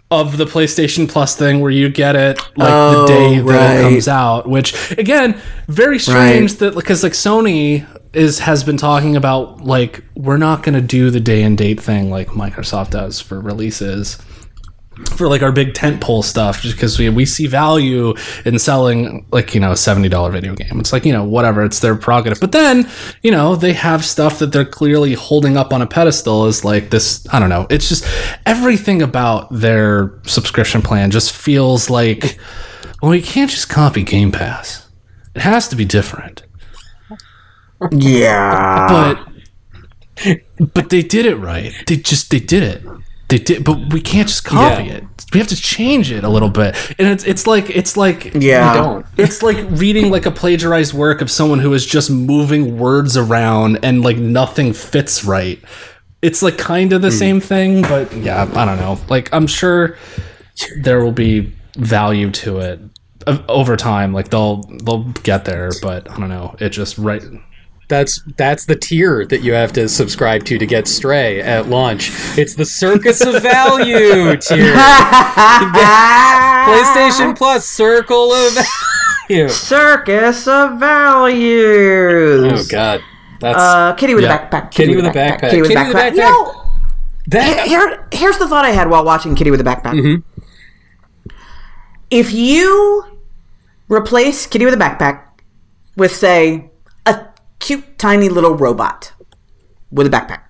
of the PlayStation Plus thing where you get it like Oh, the day that right. it comes out. Which again, very strange that because like Sony is has been talking about like we're not going to do the day and date thing like Microsoft does for releases for like our big tentpole stuff just because we, we see value in selling like you know a $70 video game it's like you know whatever it's their prerogative but then you know they have stuff that they're clearly holding up on a pedestal as like this i don't know it's just everything about their subscription plan just feels like well you can't just copy game pass it has to be different Yeah. but but they did it right. They just they did it. They did, but we can't just copy Yeah. it. We have to change it a little bit, and it's it's like it's like Yeah. We don't. it's like reading like a plagiarized work of someone who is just moving words around and like nothing fits right. It's like kind of the hmm. same thing, but yeah, I don't know. Like I'm sure there will be value to it uh, over time. Like they'll they'll get there, but I don't know. It just right That's that's the tier that you have to subscribe to to get Stray at launch. It's the Circus of Value tier. PlayStation Plus Circle of Value. Circus of values. Oh God, that's Uh, kitty with Yeah. a backpack. Kitty with a backpack. Kitty with a Kitty with a backpack. You backpack. know, that. here, here's the thought I had while watching Kitty with a backpack. Mm-hmm. If you replace Kitty with a backpack with, say, a cute, tiny little robot with a backpack,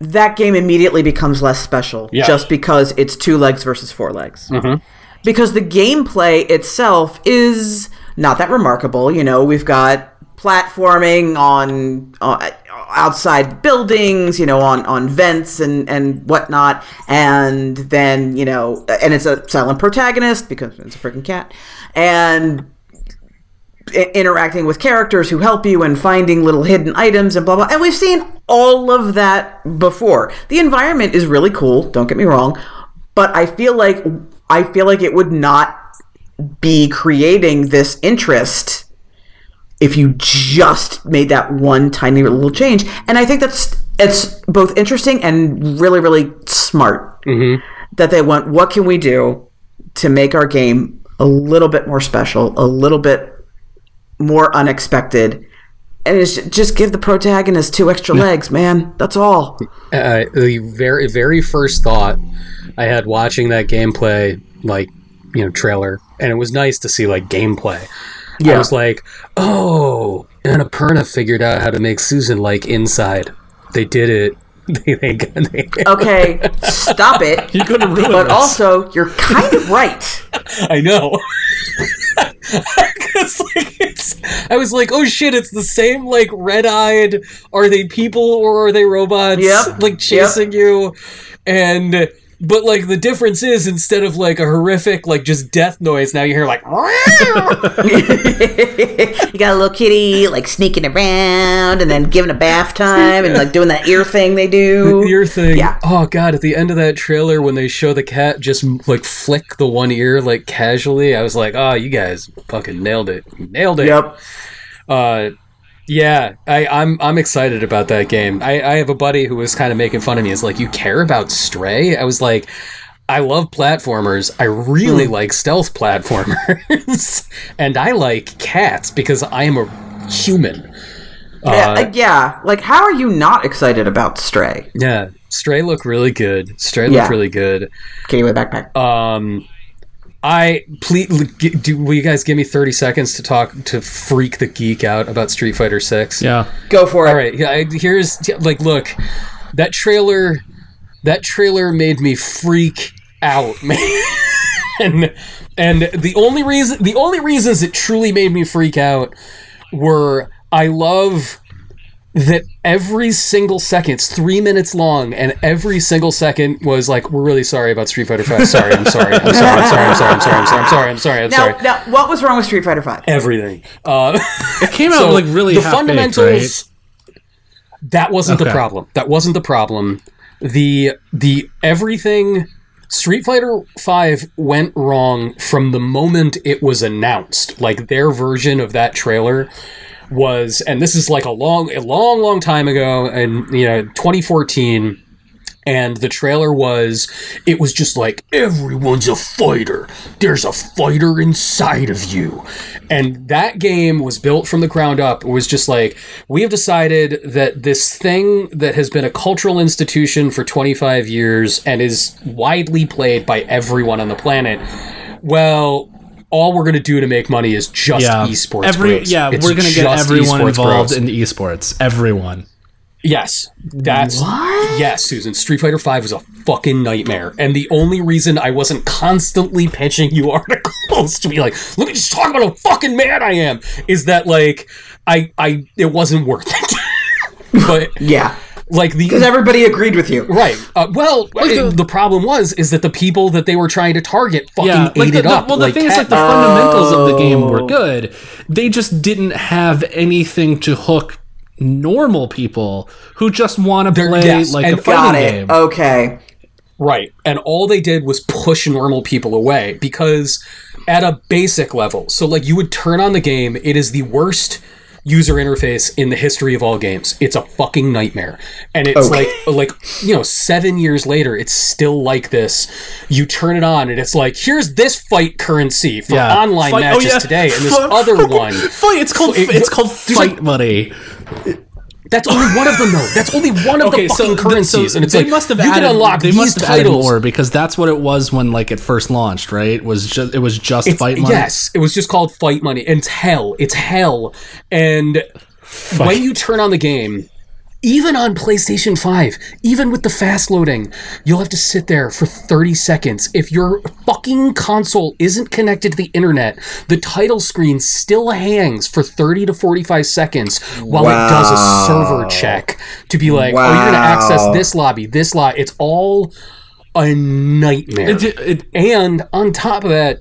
that game immediately becomes less special Yeah. just because it's two legs versus four legs. Mm-hmm. Because the gameplay itself is not that remarkable. You know, we've got platforming on uh, outside buildings, you know, on on vents and and whatnot, and then you know, and it's a silent protagonist because it's a freaking cat, and interacting with characters who help you and finding little hidden items and blah blah. And we've seen all of that before. The environment is really cool. Don't get me wrong, but I feel like I feel like it would not be creating this interest if you just made that one tiny little change. And I think that's it's both interesting and really really smart mm-hmm. that they went. What can we do to make our game a little bit more special, a little bit more unexpected? And it's just give the protagonist two extra legs, man. That's all. uh, the very very first thought I had watching that gameplay, like you know, trailer, and it was nice to see like gameplay. I Yeah. was like, oh, and Annapurna figured out how to make Susan like inside. They did it. They, they, they, Okay, stop it. You're gonna ruin But this. also, you're kind of right. I know. 'Cause, like, it's, I was like, oh shit, it's the same like red-eyed. Are they people or are they robots? Yep, Like chasing you, and but like the difference is instead of like a horrific like just death noise, now you hear like. you got a little kitty like sneaking around and then giving a bath time and like doing that ear thing they do. ear thing. Yeah. Oh god, at the end of that trailer when they show the cat just like flick the one ear like casually, I was like, "Oh, you guys fucking nailed it. Nailed it." Yep. Uh yeah, I, I'm I'm excited about that game. I, I have a buddy who was kind of making fun of me. Is like, you care about Stray? I was like, I love platformers. I really like stealth platformers, and I like cats because I am a human. yeah, uh, yeah. Like, how are you not excited about Stray? Yeah, Stray looked really good. Stray Yeah. looked really good. A backpack. Um, I please do. Will you guys give me thirty seconds to talk to freak the geek out about Street Fighter Six? yeah. Go for it. All right. Yeah. I- Here's like, look, that trailer. That trailer made me freak out, man. and and the only reason, the only reasons it truly made me freak out were I love that every single second, it's three minutes long, and every single second was like, "We're really sorry about Street Fighter Five. Sorry, I'm sorry, I'm sorry, I'm sorry, I'm sorry, I'm sorry, I'm sorry, I'm sorry, I'm sorry, I'm Now, sorry." now, what was wrong with Street Fighter Five? Everything. Uh, It came out so like really the half-baked, fundamentals. That wasn't the problem. That wasn't the problem. The the everything Street Fighter 5 went wrong from the moment it was announced. Like their version of that trailer was and this is like a long a long long time ago and you know 2014 and the trailer was it was just like everyone's a fighter. There's a fighter inside of you. And that game was built from the ground up. It was just like we have decided that this thing that has been a cultural institution for 25 years and is widely played by everyone on the planet well all we're going to do to make money is just Yeah. esports Every bros. yeah, It's we're gonna get just everyone esports involved bros. in the esports. Everyone. Yes, that's What? yes, Susan. Street Fighter Five was a fucking nightmare, and the only reason I wasn't constantly pitching you articles to be like, "Let me just talk about how fucking mad I am," is that like I I it wasn't worth it. but Yeah, like the because everybody agreed with you. right, uh, well, the- the, problem was is that the people that they were trying to target fucking Yeah, ate like the, it the- up. well, the like thing is, cat- like the fundamentals of the game Oh. were good. They just didn't have anything to hook normal people who just want to play yes, like and- a Got fighting it. game. Okay. Right. And all they did was push normal people away because at a basic level, so like you would turn on the game, it is the worst user interface in the history of all games. It's a fucking nightmare. And it's Okay. like like you know, 7 years later it's still like this. You turn it on and it's like here's this fight currency for online Fight- oh, matches yeah. today and this other one. Fight. It's called. It- it's called there's like- fight money. That's only one of them though. That's only one of Okay, the fucking th- currencies so and it's they like must have you added. can unlock they these must have added titles. more because that's what it was when like it first launched. Right? It Was just it was just It's- fight money. Yes, it was just called Fight Money. And it's hell. It's hell. And when you turn on the game, even on PlayStation 5, even with the fast loading, you'll have to sit there for 30 seconds. If your fucking console isn't connected to the internet, the title screen still hangs for 30 to 45 seconds while it does a server check to be like, oh, you're going to access this lobby, this lobby. It's all a nightmare. It, it, And on top of that,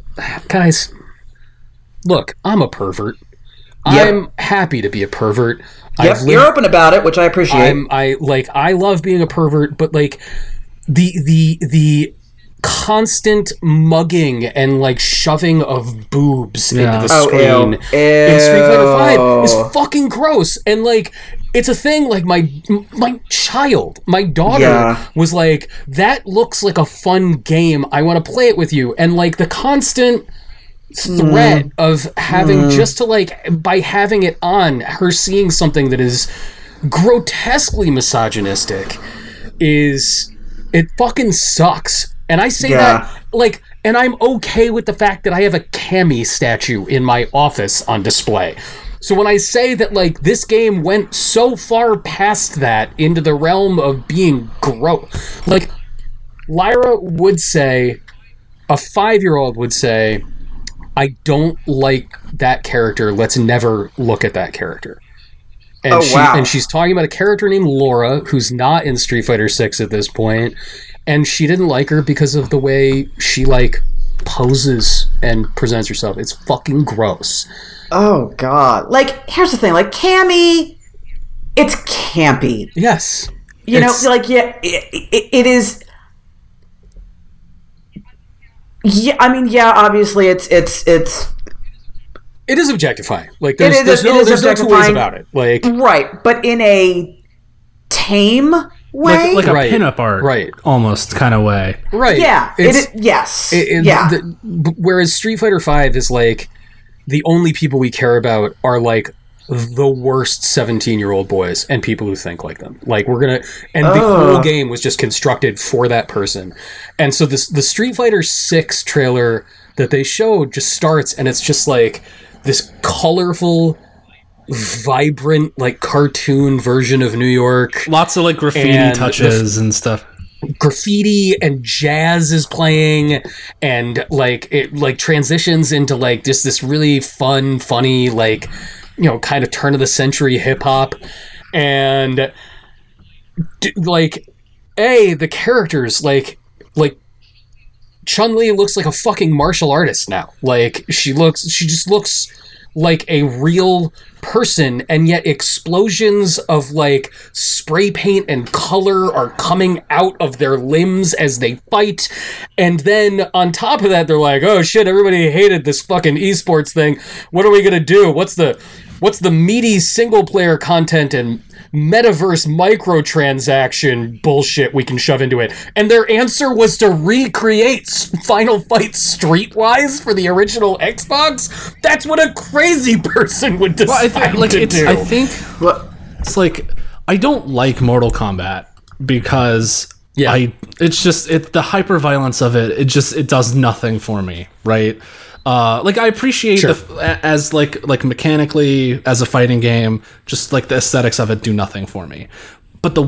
guys, look, I'm a pervert. Yep. I'm happy to be a pervert. Yep, I've you're open about it, which I appreciate. I'm I like I love being a pervert, but like the the the constant mugging and like shoving of boobs Yeah. into the Oh, screen ew. in Street Fighter Five is fucking gross. And like it's a thing like my my child, my daughter Yeah. was like, that looks like a fun game. I want to play it with you. And like the constant threat mm. of having mm. just to like by having it on her seeing something that is grotesquely misogynistic is it fucking sucks. And i say Yeah. that like and i'm okay with the fact that i have a Cammy statue in my office on display. So when i say that like this game went so far past that into the realm of being gross like lyra would say a five-year-old would say I don't like that character. Let's never look at that character. And Oh, she wow. and she's talking about a character named Laura who's not in Street Fighter 6 at this point and she didn't like her because of the way she like poses and presents herself. It's fucking gross. oh god. Like here's the thing, like Cammy it's campy. Yes. You know, like yeah, it, it, it is. Yeah, I mean, yeah. Obviously, it's it's it's It is objectifying. Like there's, is- there's no is there's no two ways about it. Like right, but in a tame way. like, like a Right, pinup art, right. almost kind of way. right. yeah, it, It's- is- yes, It- it- yeah. the- whereas Street Fighter Five is like the only people we care about are like the worst 17 year old boys and people who think like them. Like we're gonna and the whole game was just constructed for that person. And so this the street fighter 6 trailer that they showed just starts and it's just like this colorful vibrant like cartoon version of new york. Lots of like graffiti And the- touches and stuff. graffiti and jazz is playing and like it like transitions into like just this really fun funny like you know kind of turn of the century hip hop and like a the characters like like Chun Li looks like a fucking martial artist now. Like she looks, she just looks like a real person, and yet explosions of like spray paint and color are coming out of their limbs as they fight. And then on top of that, they're like, "Oh shit! Everybody hated this fucking esports thing. What are we gonna do? What's the what's the meaty single player content and metaverse microtransaction bullshit we can shove into it. And their answer was to recreate Final Fight Streetwise for the original Xbox. That's what a crazy person would decide Well, I think like to it's. do. I think What- it's like I don't like Mortal Kombat because Yeah. I it's just it the hyper violence of it it just it does nothing for me right uh like I appreciate Sure. the as like like mechanically as a fighting game just like the aesthetics of it do nothing for me but the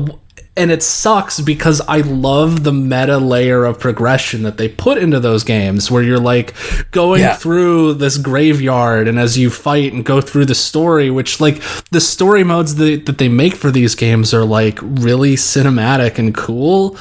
and it sucks because I love the meta layer of progression that they put into those games where you're like going Yeah. through this graveyard and as you fight and go through the story which like the story modes that, that they make for these games are like really cinematic and cool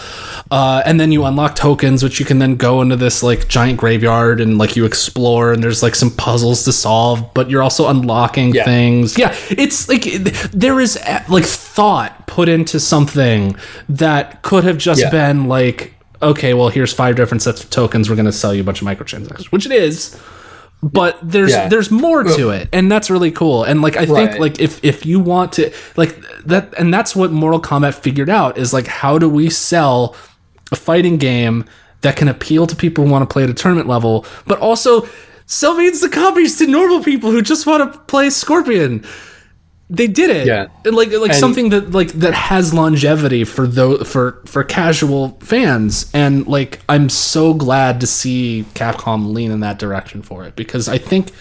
uh, and then you unlock tokens which you can then go into this like giant graveyard and like you explore and there's like some puzzles to solve but you're also unlocking Yeah. things yeah it's like there is uh, like thought put into something that could have just Yeah. been like okay well here's five different sets of tokens. We're going to sell you a bunch of microtransactions which it is but there's Yeah. there's more to it and that's really cool. And like i think like if if you want to like that and that's what mortal kombat figured out is like how do we sell a fighting game that can appeal to people who want to play at a tournament level but also sell means the copies to normal people who just want to play scorpion they did it Yeah. And like like And- something that like that has longevity for those for for casual fans and like i'm so glad to see capcom lean in that direction for it because i think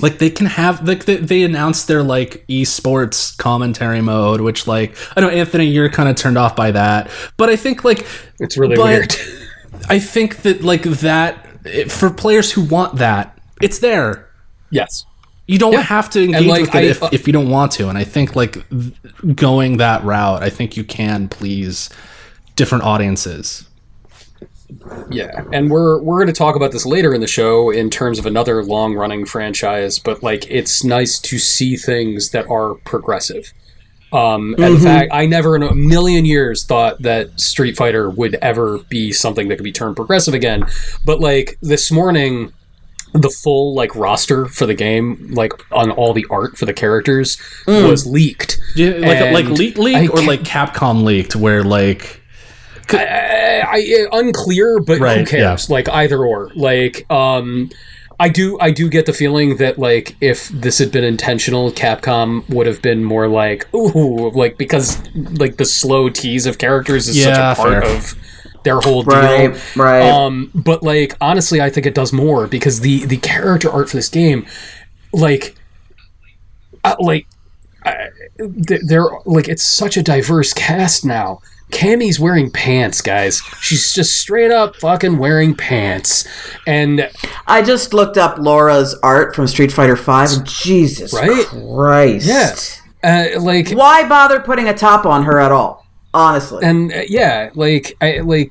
like they can have like they, they announced their like esports commentary mode which like i know anthony you're kind of turned off by that but i think like It's really but weird. i think that like that for players who want that it's there yes. You don't have to engage like, with it I- if, if you don't want to. And i think like going that route i think you can please different audiences. Yeah, and we're we're going to talk about this later in the show in terms of another long running franchise, but like it's nice to see things that are progressive. Um, and the fact I never in a million years thought that Street Fighter would ever be something that could be turned progressive again, but like this morning. The full like roster for the game, like on all the art for the characters, was leaked. yeah, like And like leak leak or like capcom leaked where like I, I unclear, but who Right, cares? Like either or. Like, um, I do, I do get the feeling that like if this had been intentional, Capcom would have been more like, ooh, like because like the slow tease of characters is Yeah, such a part fair. of their whole deal. Right, right. Um, but like honestly, I think it does more because the the character art for this game, like, uh, like, I, they're like it's such a diverse cast now. Cammy's wearing pants, guys. She's just straight up fucking wearing pants, and I just looked up Laura's art from Street Fighter Five. and Jesus Right? Christ! yeah, uh, like Why bother putting a top on her at all? Honestly, and uh, yeah, like I like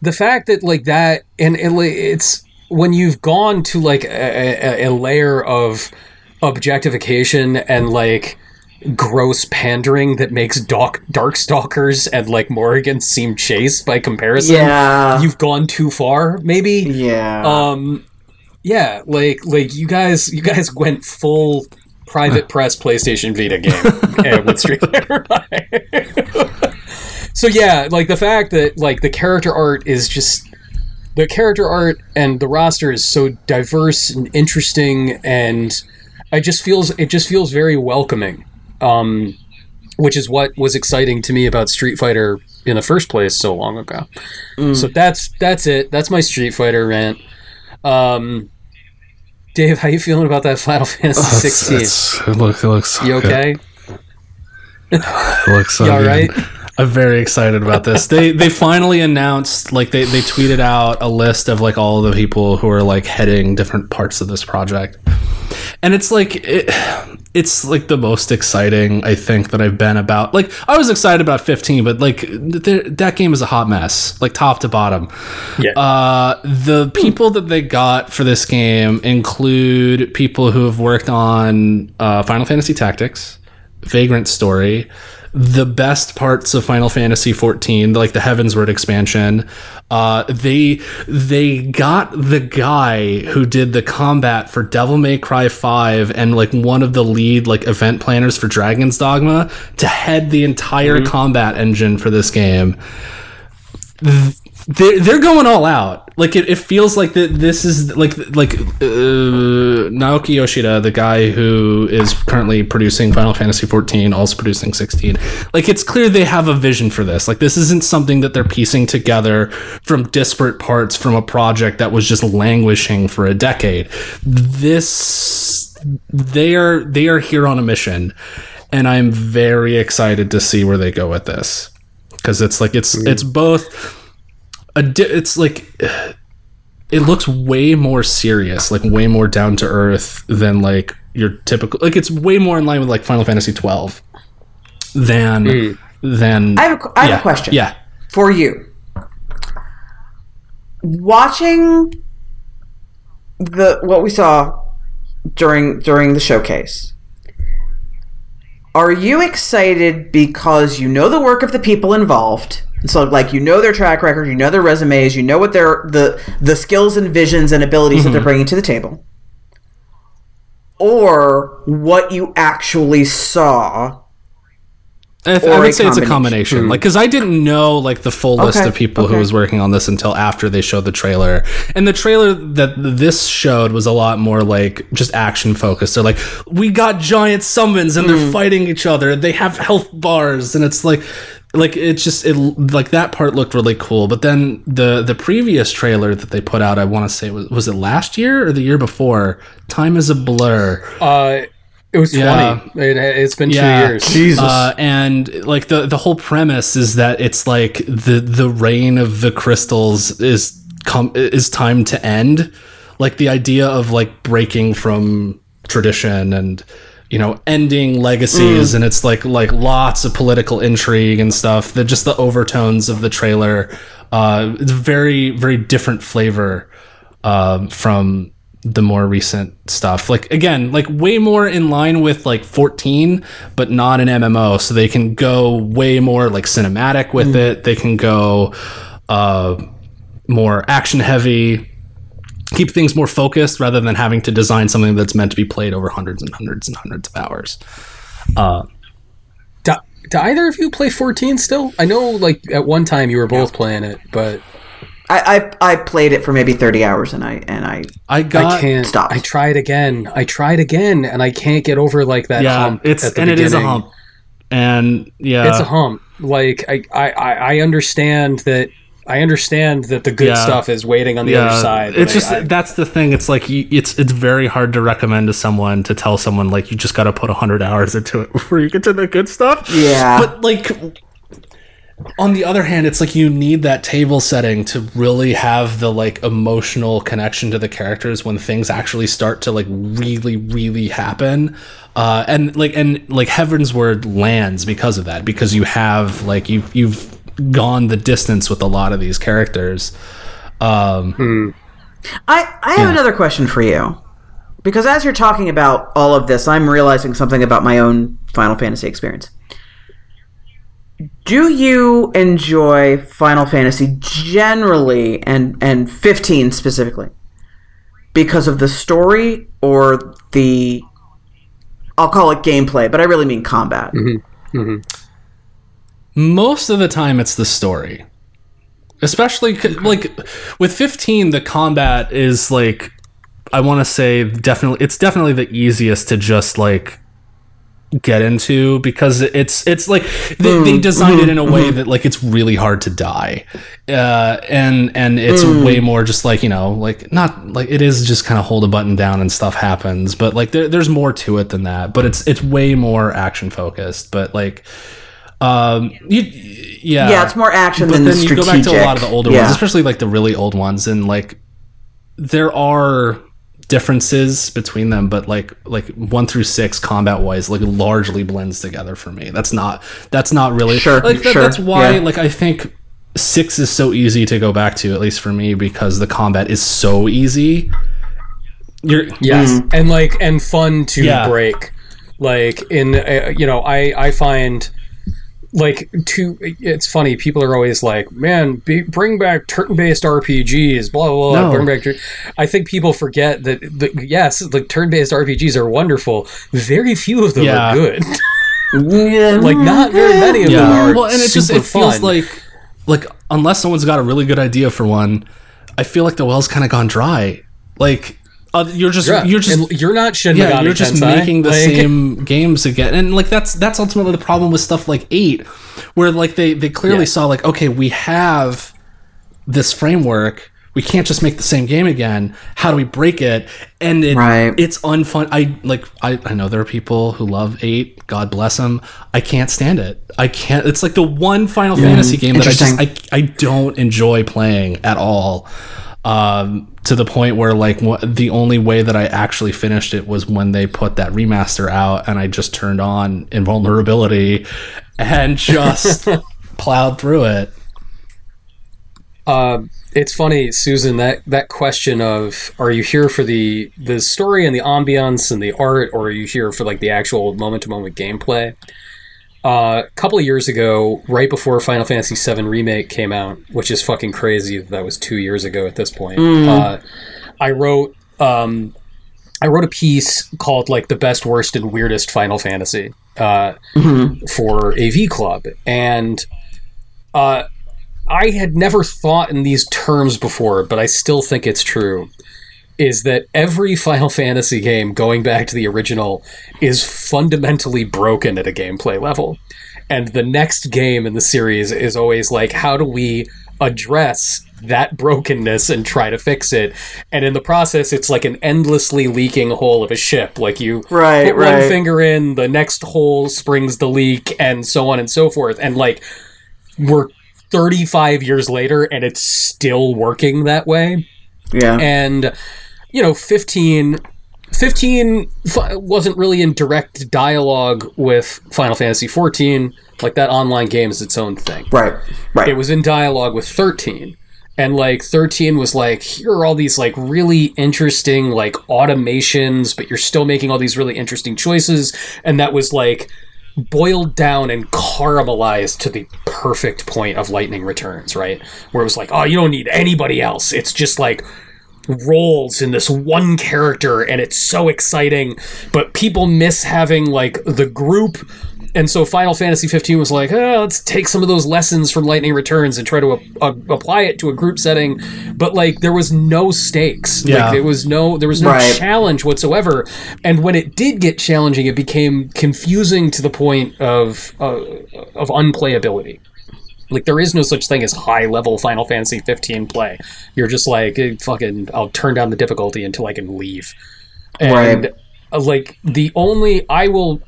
the fact that like that, and, and like, it's when you've gone to like a, a, a layer of objectification and like gross pandering that makes dark darkstalkers and like Morrigan seem chaste by comparison. yeah, You've gone too far, maybe. yeah. Um, yeah, like like you guys, you guys went full private press PlayStation Vita game uh, with Street Fighter. so yeah, like the fact that like the character art is just the character art and the roster is so diverse and interesting, and I just feels it just feels very welcoming. Um, which is what was exciting to me about Street Fighter in the first place so long ago. So that's that's it. That's my Street Fighter rant. Um, Dave, how you feeling about that Final Fantasy 16? it looks it looks so You okay? It looks so You all good. right? I'm very excited about this. They they finally announced like they they tweeted out a list of like all of the people who are like heading different parts of this project. And it's like it, it's like the most exciting I think that I've been about. Like I was excited about 15, but like th- that game is a hot mess, like top to bottom. Yeah. Uh, the people that they got for this game include people who have worked on uh, Final Fantasy Tactics, Vagrant Story, the best parts of Final Fantasy 14, like the Heavensward expansion. Uh, they they got the guy who did the combat for Devil May Cry 5 and like one of the lead like event planners for Dragon's Dogma to head the entire combat engine for this game they're, they're going all out. Like it, it feels like that. This is like like uh, Naoki Yoshida, the guy who is currently producing Final Fantasy 14, also producing 16. Like it's clear they have a vision for this. Like this isn't something that they're piecing together from disparate parts from a project that was just languishing for a decade. This they are they are here on a mission, and I'm very excited to see where they go with this because it's like it's it's both di- it's like it looks way more serious like way more down to earth than like your typical like it's way more in line with like final fantasy 12 than hmm. than I have a, qu- I have yeah, a question. yeah. For you. Watching the what we saw during during the showcase, are you excited because you know the work of the people involved So like you know their track record, you know their resumes, you know what their the the skills and visions and abilities that they're bringing to the table. Or what you actually saw. I, th- Or I a would say it's a combination. combination, like because I didn't know like the full list of people who was working on this until after they showed the trailer, and the trailer that this showed was a lot more like just action focused. They're like, we got giant summons and Mm. they're fighting each other. They have health bars, and it's like, like it's just it like that part looked really cool. But then the the previous trailer that they put out, I want to say was was it last year or the year before? Time is a blur. Uh, it was Yeah. twenty. It, it's been Yeah. two years. Jesus. Uh, and like the the whole premise is that it's like the the reign of the crystals is come is time to end. Like the idea of like breaking from tradition and you know ending legacies and it's like like lots of political intrigue and stuff. that just the overtones of the trailer. Uh, it's very very different flavor um, from the more recent stuff. Like again, like way more in line with like 14, but not an MMO. So they can go way more like cinematic with it. They can go uh, more action heavy. Keep things more focused rather than having to design something that's meant to be played over hundreds and hundreds and hundreds of hours. Uh, Do, do either of you play 14 still? I know, like at one time you were both playing it, but I, I I played it for maybe thirty hours and I and I I got I can't. stopped. I tried again. I tried again, and I can't get over like that yeah, hump. it's at the and it is a hump. And yeah, It's a hump. Like I, I, I I understand that. I understand that the good Yeah. stuff is waiting on the other side. It's just I, I- that's the thing. It's like you, it's it's very hard to recommend to someone to tell someone like you just got to put hundred hours into it before you get to the good stuff. Yeah. but like on the other hand, it's like you need that table setting to really have the like emotional connection to the characters when things actually start to like really really happen. Uh, and like and like Heavensward lands because of that because you have like you have you've gone the distance with a lot of these characters. Um, I, I have another question for you. Because as you're talking about all of this, I'm realizing something about my own Final Fantasy experience. Do you enjoy Final Fantasy generally and, and 15 specifically? Because of the story or the. I'll call it gameplay, but I really mean combat. Most of the time it's the story. Especially like with 15 the combat is like i want to say definitely it's definitely the easiest to just like get into because it's it's like they, they mm-hmm. designed it in a way mm-hmm. that like it's really hard to die. Uh and and it's mm. way more just like you know like not like it is just kind of hold a button down and stuff happens but like there, there's more to it than that but it's it's way more action focused but like um you yeah Yeah, it's more action but than then you go back to a lot of the older Yeah. ones especially like the really old ones and like there are differences between them but like like one through six combat wise like largely blends together for me that's not that's not really Sure, like that- sure, that's why yeah. like i think six is so easy to go back to at least for me because the combat is so easy you're Yes, and like and fun to Yeah. break. Like in uh, you know, I I find like to it's funny. People are always like, "Man, be, bring back turn-based RPGs." Blah blah blah. No. Bring back. tur-" I think people forget that. The, yes, the turn-based RPGs are wonderful. Very few of them Yeah. are good. Yeah. like not very many of them are. well and it just super it feels fun. like like unless someone's got a really good idea for one i feel like the well's kind of gone dry like uh, you're just Yeah, you're just and you're not Shin yeah you're just Tensei. making the Like- same games again. And like that's that's ultimately the problem with stuff like eight where like they they clearly Yeah. saw like okay we have this framework. We can't just make the same game again. How do we break it? And it, Right. it's unfun i like I, I know there are people who love eight. God bless them i can't stand it. I can't it's like the one final fantasy game that i just I, I don't enjoy playing at all um, to the point where like wha- the only way that I actually finished it was when they put that remaster out, and I just turned on invulnerability and just plowed through it. Uh, it's funny, Susan. That that question of are you here for the the story and the ambiance and the art, or are you here for like the actual moment to moment gameplay? Uh, a couple of years ago, right before Final Fantasy VII Remake came out, which is fucking crazy that, that was two years ago at this point, uh, I wrote um, I wrote a piece called like the best, worst, and weirdest Final Fantasy uh, for AV Club, and uh, I had never thought in these terms before, but I still think it's true. Is that every Final Fantasy game going back to the original is fundamentally broken at a gameplay level. And the next game in the series is always like, how do we address that brokenness and try to fix it? And in the process, it's like an endlessly leaking hole of a ship. Like you Right, put one finger in, the next hole springs the leak, and so on and so forth. And like, we're 35 years later and it's still working that way Yeah. and you know 15 15 wasn't really in direct dialogue with final fantasy 14 like that online game is its own thing. Right. Right. it was in dialogue with 13 and like 13 was like here are all these like really interesting like automations but you're still making all these really interesting choices. And that was like boiled down and caramelized to the perfect point of lightning returns right? Where it was like oh you don't need anybody else. It's just like roles in this one character and it's so exciting but people miss having like the group. And so final fantasy 15 was like oh, let's take some of those lessons from lightning returns and try to a- a- apply it to a group setting. But like there was no stakes. Yeah. like there was no there was no Right. challenge whatsoever. And when it did get challenging it became confusing to the point of uh, of unplayability like there is no such thing as high level Final Fantasy 15 play. You're just like eh, fucking. I'll turn down the difficulty until I can leave. And Right. uh, like the only I will.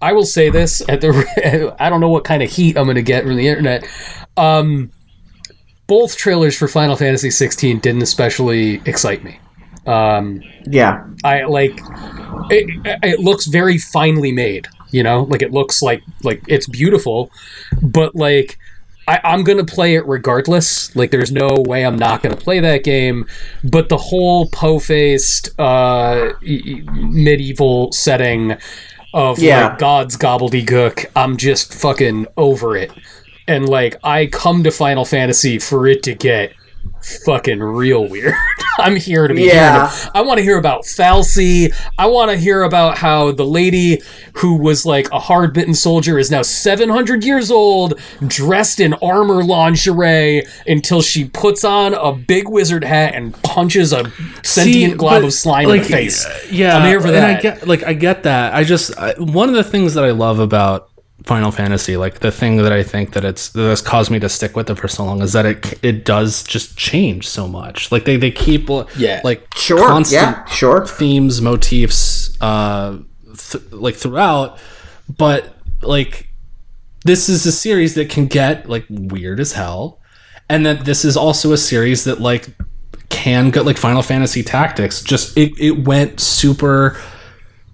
I will say this at the. I don't know what kind of heat I'm going to get from the internet. Um, both trailers for Final Fantasy 16 didn't especially excite me. Um, yeah. I like it, it looks very finely made, you know? Like it looks like like it's beautiful, but like I, I'm gonna play it regardless. Like there's no way I'm not gonna play that game. But the whole po-faced uh, medieval setting of Yeah. like God's gobbledygook, I'm just fucking over it. And like I come to Final Fantasy for it to get fucking real weird. I'm here to be Yeah. hearing it. I want to hear about fal'Cie. I want to hear about how the lady who was like a hard bitten soldier is now 700 years old, dressed in armor lingerie until she puts on a big wizard hat and punches a sentient See, glob but, of slime like, in the face. Yeah, I'm here for And that. I get like I get that. I just I, one of the things that I love about Final Fantasy, like the thing that I think that it's that has caused me to stick with it for so long, is that it it does just change so much. Like they they keep Yeah. like Sure. constant Yeah. Sure. themes, motifs, uh, th- like throughout, but like this is a series that can get like weird as hell, and that this is also a series that like can get like Final Fantasy Tactics. Just it it went super.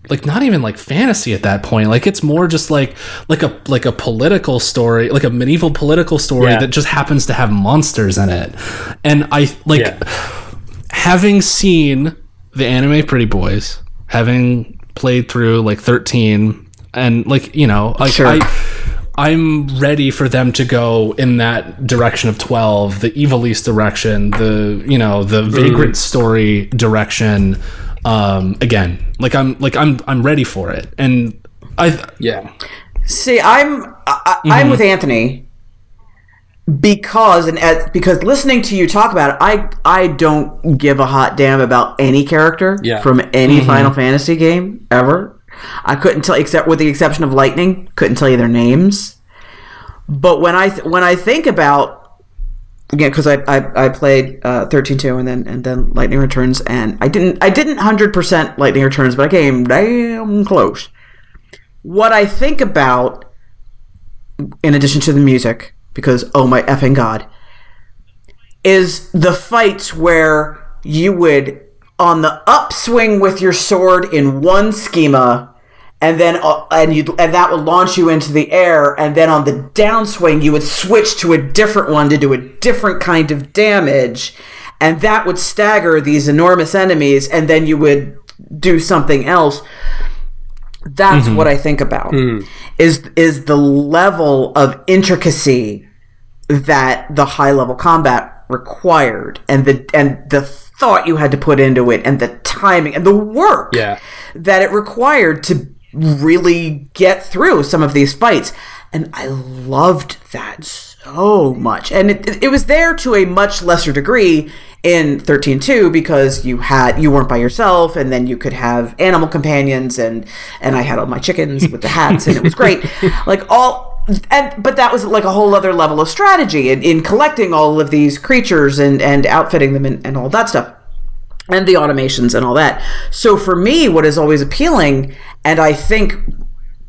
Like not even like fantasy at that point. Like it's more just like like a like a political story, like a medieval political story Yeah. that just happens to have monsters in it. And I like Yeah. having seen the anime Pretty Boys, having played through like 13 and like, you know, like Sure. I I'm ready for them to go in that direction of 12, the Ivalice direction, the, you know, the mm. Vagrant story direction um again. Like I'm like I'm I'm ready for it. And I Yeah. See, I'm I, I- I'm mm-hmm. with Anthony because and as, because listening to you talk about it, I I don't give a hot damn about any character Yeah. from any mm-hmm. Final Fantasy game ever. I couldn't tell except with the exception of Lightning, couldn't tell you their names. But when I th- when I think about again because I, I I played uh, thirteen two and then and then Lightning Returns and I didn't I didn't hundred percent Lightning Returns, but I came damn close. What I think about, in addition to the music, because oh my effing god, is the fights where you would on the upswing with your sword in one schema and then uh, and you and that would launch you into the air and then on the downswing you would switch to a different one to do a different kind of damage and that would stagger these enormous enemies and then you would do something else That's what I think about. Is is the level of intricacy that the high level combat required and the and the thought you had to put into it and the timing and the work Yeah. that it required to really get through some of these fights. And I loved that so much. And it, it was there to a much lesser degree in 13.2 because you had you weren't by yourself and then you could have animal companions and and I had all my chickens with the hats and it was great. Like all and but that was like a whole other level of strategy in, in collecting all of these creatures and and outfitting them and, and all that stuff and the automations and all that. So for me, what is always appealing, and I think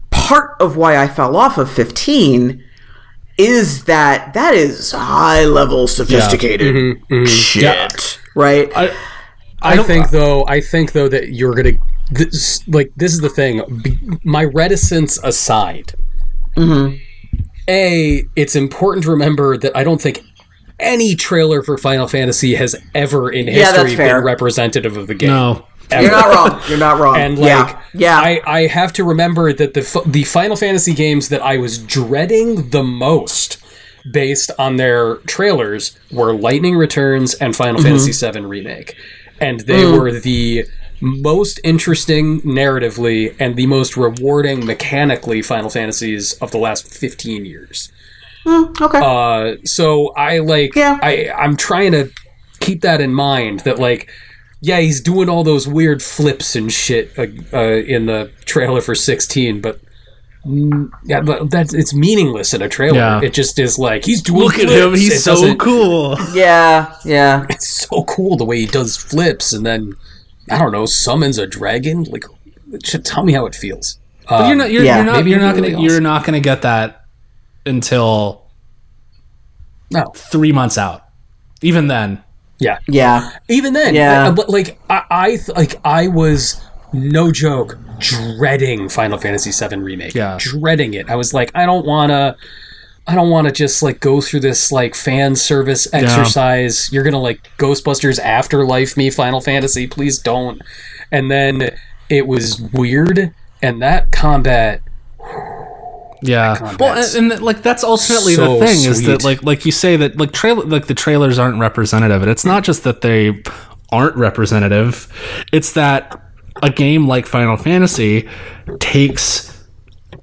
part of why I fell off of 15 is that that is high level sophisticated mm-hmm. Mm-hmm. shit, right? I, I, don't- think though, I think though that you're gonna this, like this is the thing. Be, my reticence aside, mm-hmm. a it's important to remember that I don't think any trailer for Final Fantasy has ever in history fair. been representative of the game. no. You're not wrong. You're not wrong. And like, yeah, yeah. I, I have to remember that the the Final Fantasy games that I was dreading the most, based on their trailers, were Lightning Returns and Final mm-hmm. Fantasy VII Remake, and they mm. were the most interesting narratively and the most rewarding mechanically Final Fantasies of the last fifteen years. Okay. Uh, so I like Yeah. I I'm trying to keep that in mind that like yeah he's doing all those weird flips and shit uh, uh, in the trailer for 16 but mm, yeah but that's it's meaningless in a trailer Yeah. it just is like he's doing Look at flips. him. It He's so cool. yeah, yeah. it's so cool the way he does flips and then I don't know summons a dragon like sh- tell me how it feels But you're not. You're, yeah. you're not. Maybe You're not be gonna. really You're not gonna get that until no. three months out. Even then, yeah. Yeah. even then. Yeah. I- but like I, I th- like i was no joke dreading final fantasy 7 remake. Yeah. dreading it. I was like i don't want to i don't want to just like go through this like fan service exercise. You're gonna like ghostbusters afterlife me final fantasy please don't. And then it was weird and that combat yeah. Well, and, and like that's ultimately so the thing is that like like you say that like trailer like the trailers aren't representative, and it's not just that they aren't representative. It's that a game like Final Fantasy takes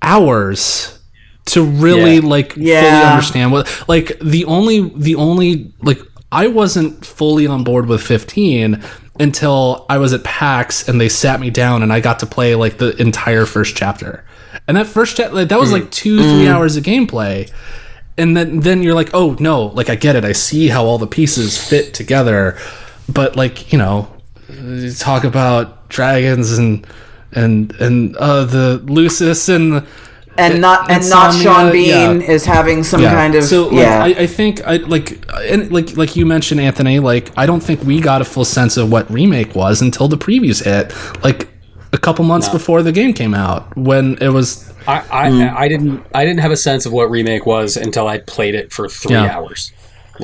hours to really Yeah. like fully understand what like the only the only like I wasn't fully on board with 15 until I was at PAX and they sat me down and I got to play like the entire first chapter. And that first chapter like, that was like 2 3 hours of gameplay. And then then you're like, "Oh, no, like I get it. I see how all the pieces fit together." But like, you know, you talk about dragons and and and uh the Lucis and And not and not Sean Bean yeah. is having some kind of so like, yeah. I, I think I like and like like you mentioned Anthony like I don't think we got a full sense of what remake was until the previews hit like a couple months before the game came out when it was I, I, Hmm. I didn't I didn't have a sense of what remake was until I played it for three Yeah. hours,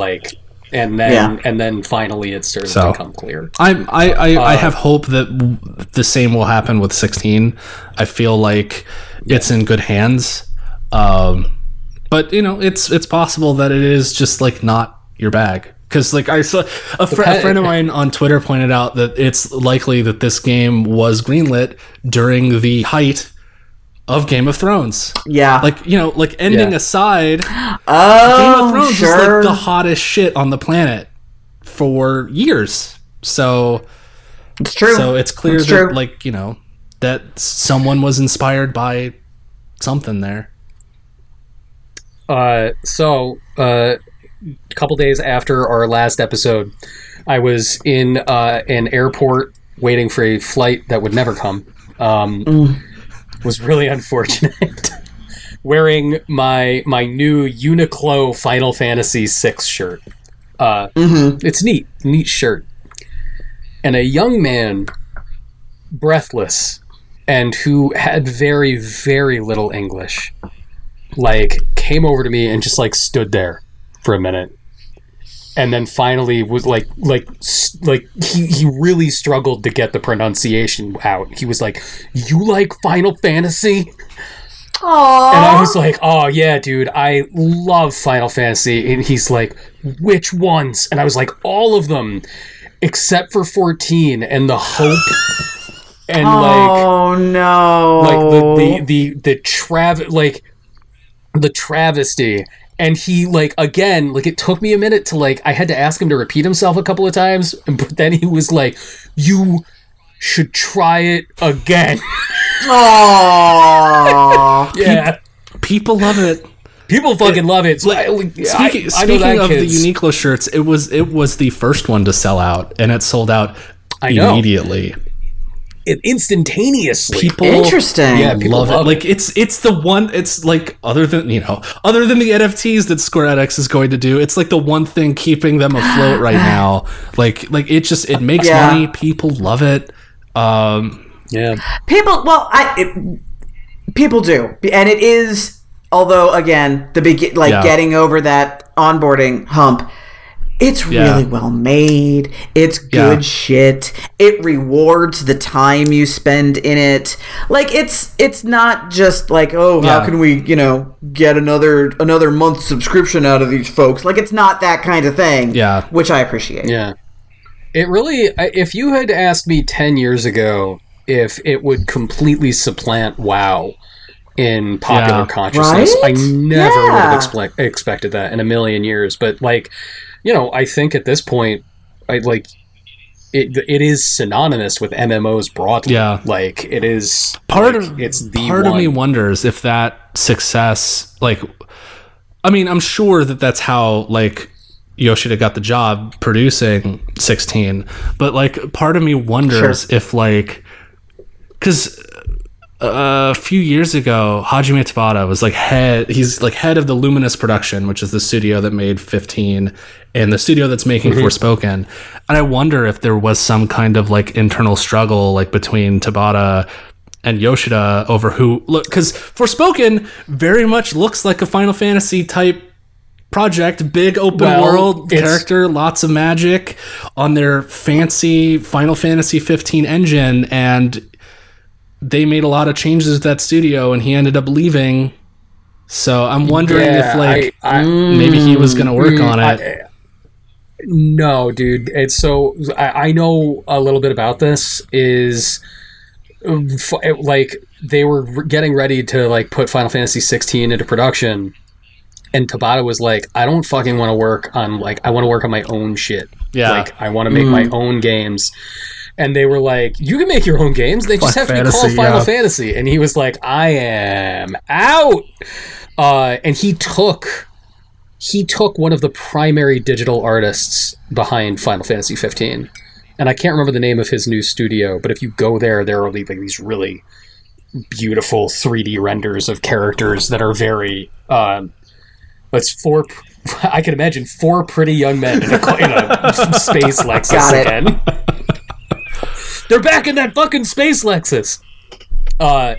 like, and then Yeah. and then finally it started So. to become clear. I'm I I, Uh, I have hope that the same will happen with 16 I feel like it's in good hands um but you know it's it's possible that it is just like not your bag because like I saw a, fr- a friend of mine on Twitter pointed out that it's likely that this game was greenlit during the height of Game of Thrones. yeah. Like you know, like ending Yeah. aside, Game oh, of Thrones sure. was like the hottest shit on the planet for years. So it's true. so it's clear It's that true. like you know that someone was inspired by something there. Uh, so uh, a couple days after our last episode, I was in uh, an airport waiting for a flight that would never come. Um, Was really unfortunate. Wearing my my new Uniqlo Final Fantasy VI shirt. Uh, It's neat, neat shirt. And a young man, breathless, and who had very very little English like came over to me and just like stood there for a minute and then finally was like like like he he really struggled to get the pronunciation out. He was like, "You like Final Fantasy?" Aww. And I was like, "Oh yeah, dude, I love Final Fantasy." And he's like, "Which ones?" And I was like, "All of them, except for 14 and the Hope and oh, like oh no. like the the the the trav like the travesty." And he like again, like it took me a minute to like I had to ask him to repeat himself a couple of times, but then he was like, "You should try it again." Aww. yeah. People love it. People fucking love it. So I, like, Speaking, I, I speaking that of kids- the Uniqlo shirts, it was it was the first one to sell out, and it sold out know. immediately. It instantaneously. People Interesting. Yeah, people love, love it. Like it's it's the one. It's like other than you know, other than the NFTs that Square Enix is going to do, it's like the one thing keeping them afloat right now. Like like it just it makes Yeah. money. People love it. Um, yeah, People, well, I it, people do, and it is. Although again, the begin like Yeah. getting over that onboarding hump, it's Yeah. really well made. It's good Yeah. shit. It rewards the time you spend in it. Like it's it's not just like oh how can we you know get another another month subscription out of these folks. Like it's not that kind of thing. Yeah. which I appreciate. yeah. It really. If you had asked me ten years ago if it would completely supplant WoW in popular Yeah. consciousness, I Right? never would have expect, expected that in a million years. But like, you know, I think at this point, I like. It, it is synonymous with MMOs broadly. Yeah. like it is. part like, of it's the part of me wonders if that success like i mean i'm sure that that's how like yoshida got the job producing 16 but like part of me wonders if like because Uh, a few years ago hajime tabata was like head he's like head of the luminous production which is the studio that made 15 and the studio that's making mm-hmm. forspoken. And i wonder if there was some kind of like internal struggle like between tabata and yoshida over who look because forspoken very much looks like a final fantasy type project big open Well, world character lots of magic on their fancy final fantasy 15 engine and they made a lot of changes to that studio and he ended up leaving so i'm wondering if like I- I- maybe he was gonna work on it I- no, dude. It's so I, I know a little bit about this. Is um, f- it- like they were getting ready to like put Final Fantasy 16 into production, and Tabata was like, "I don't fucking want to work on like I want to work on my own shit. Yeah. like I want to make my own games." And they were like, "You can make your own games. They just have Final to be called Final yeah. Fantasy." And he was like, "I am out." Uh, and he took he took one of the primary digital artists behind Final Fantasy 15. And I can't remember the name of his new studio, but if you go there, there are like these really beautiful 3D renders of characters that are very. Um, it's four. I can imagine four pretty young men in a, in a space Lexus Got it. again. They're back in that fucking space Lexus. Uh,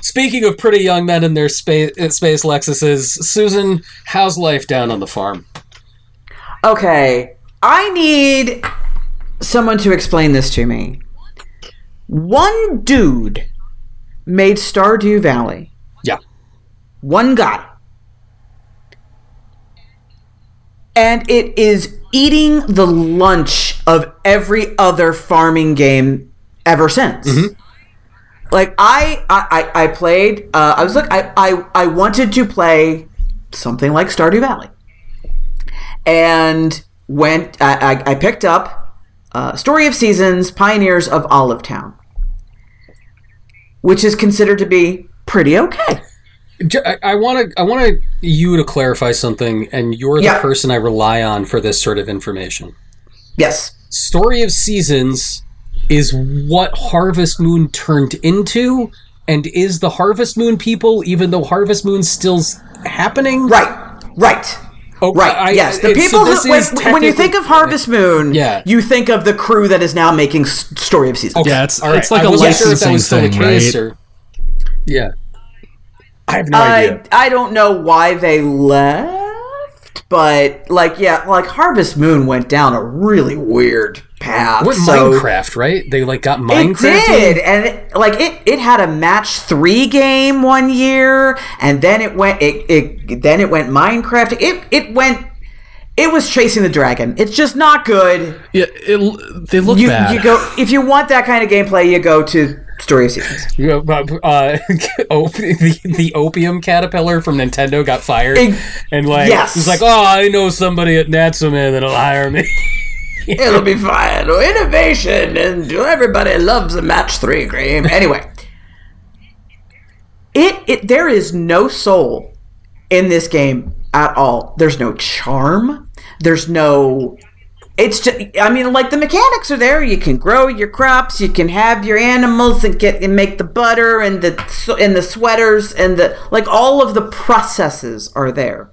speaking of pretty young men in their space space Lexuses, Susan, how's life down on the farm? Okay, I need someone to explain this to me. One dude made Stardew Valley. Yeah. One guy. And it is eating the lunch of every other farming game ever since. Like I, I, I I played. Uh, I was like, I, I, I wanted to play something like Stardew Valley and went. I, I, I picked up uh, Story of Seasons: Pioneers of Olive Town, which is considered to be pretty okay. I want to I want you to clarify something, and you're the Yeah. person I rely on for this sort of information. Yes. Story of Seasons is what Harvest Moon turned into, and is the Harvest Moon people, even though Harvest Moon's still s- happening. Right. Right. Oh, Right. I- yes. The it- so people this who, when, is when you think of Harvest Moon, Yeah. you think of the crew that is now making Story of Seasons. Okay, Yeah, it's- all right. it's like I a wasn't sure if that licensing was still the thing, case, right? or yeah. I have no uh, idea. I I don't know why they left but like yeah, like Harvest Moon went down a really weird path. What so Minecraft, right? They like got Minecraft. it did, and it, like it, it had a match three game one year, and then it went it, it then it went Minecraft. It it went. It was chasing the dragon. It's just not good. Yeah, it, they look You bad. you go if you want that kind of gameplay, you go to Story of Seasons. You know, but, uh, op- the, the opium caterpillar from Nintendo got fired, Eg- and like yes. he's like, "Oh, I know somebody at Natsume that'll hire me." It'll be fine. Innovation, and everybody loves a match three game. Anyway, it it there is no soul in this game at all. There's no charm. There's no. It's just. I mean, like the mechanics are there. You can grow your crops. You can have your animals and get and make the butter and the and the sweaters and the like. All of the processes are there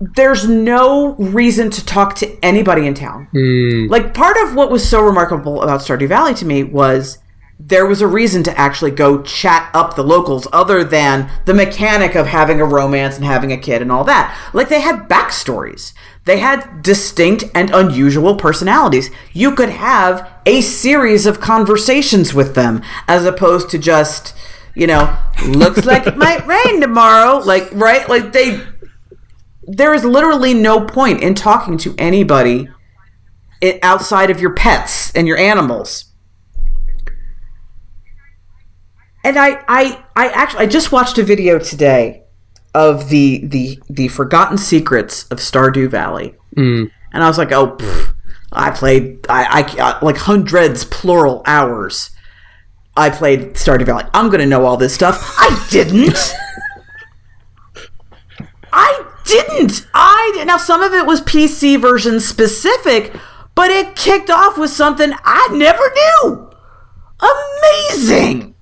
there's no reason to talk to anybody in town. Hmm. Like part of what was so remarkable about Stardew Valley to me was there was a reason to actually go chat up the locals other than the mechanic of having a romance and having a kid and all that. Like they had backstories. They had distinct and unusual personalities. You could have a series of conversations with them as opposed to just, you know, looks like it might rain tomorrow. Like, right? Like they there is literally no point in talking to anybody outside of your pets and your animals. And I, I, I actually, I just watched a video today of the the the forgotten secrets of Stardew Valley, and I was like, oh, pff, I played, I, I, uh, like hundreds plural hours. I played Stardew Valley. I'm gonna know all this stuff. I didn't. I didn't. I did. Now some of it was PC version specific, but it kicked off with something I never knew. Amazing.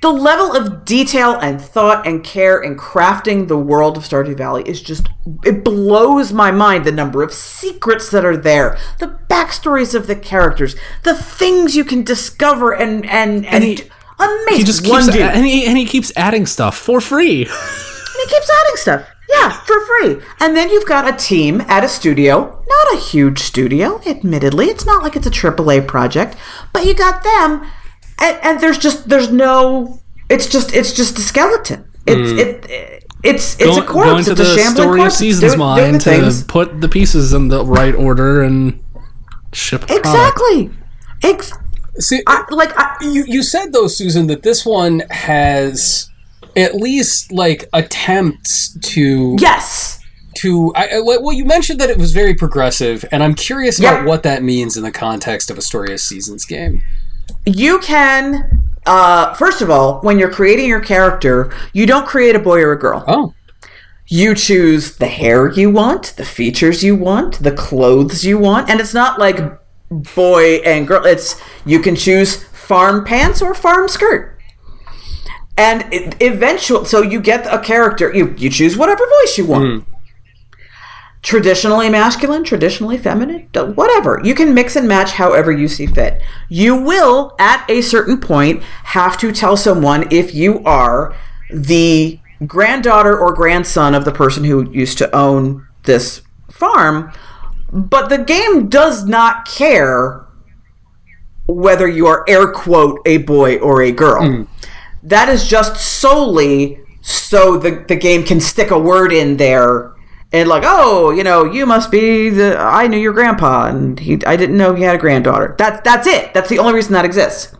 The level of detail and thought and care in crafting the world of Stardew Valley is just it blows my mind the number of secrets that are there, the backstories of the characters, the things you can discover and and and, he- amazing. he just keeps dude. and he, and he keeps adding stuff for free. And he keeps adding stuff. Yeah, for free. And then you've got a team at a studio, not a huge studio, admittedly. It's not like it's a AAA project, but you got them, and, and there's just there's no. It's just it's just a skeleton. It's hmm. it. It's it's a Go- corpse. going to it's a the shambling story corpse. It's seasons doing- doing mine the to things. put the pieces in the right order and ship. Exactly. Ex- See, I, like I, you you said though, Susan, that this one has at least like attempts to yes. to I, I- well you mentioned that it was very progressive and i'm curious Yeah. about what that means in the context of a story of seasons game you can uh first of all when you're creating your character you don't create a boy or a girl. Oh. You choose the hair you want the features you want the clothes you want and it's not like boy and girl it's you can choose farm pants or farm skirt. And it, eventually so you get a character you, you choose whatever voice you want traditionally masculine, traditionally feminine, whatever. You can mix and match however you see fit. You will, at a certain point, have to tell someone if you are the granddaughter or grandson of the person who used to own this farm. But the game does not care whether you are air quote a boy or a girl. Mm. That is just solely so the, the game can stick a word in there and like, oh, you know, you must be the I knew your grandpa and he I didn't know he had a granddaughter. That that's it. That's the only reason that exists.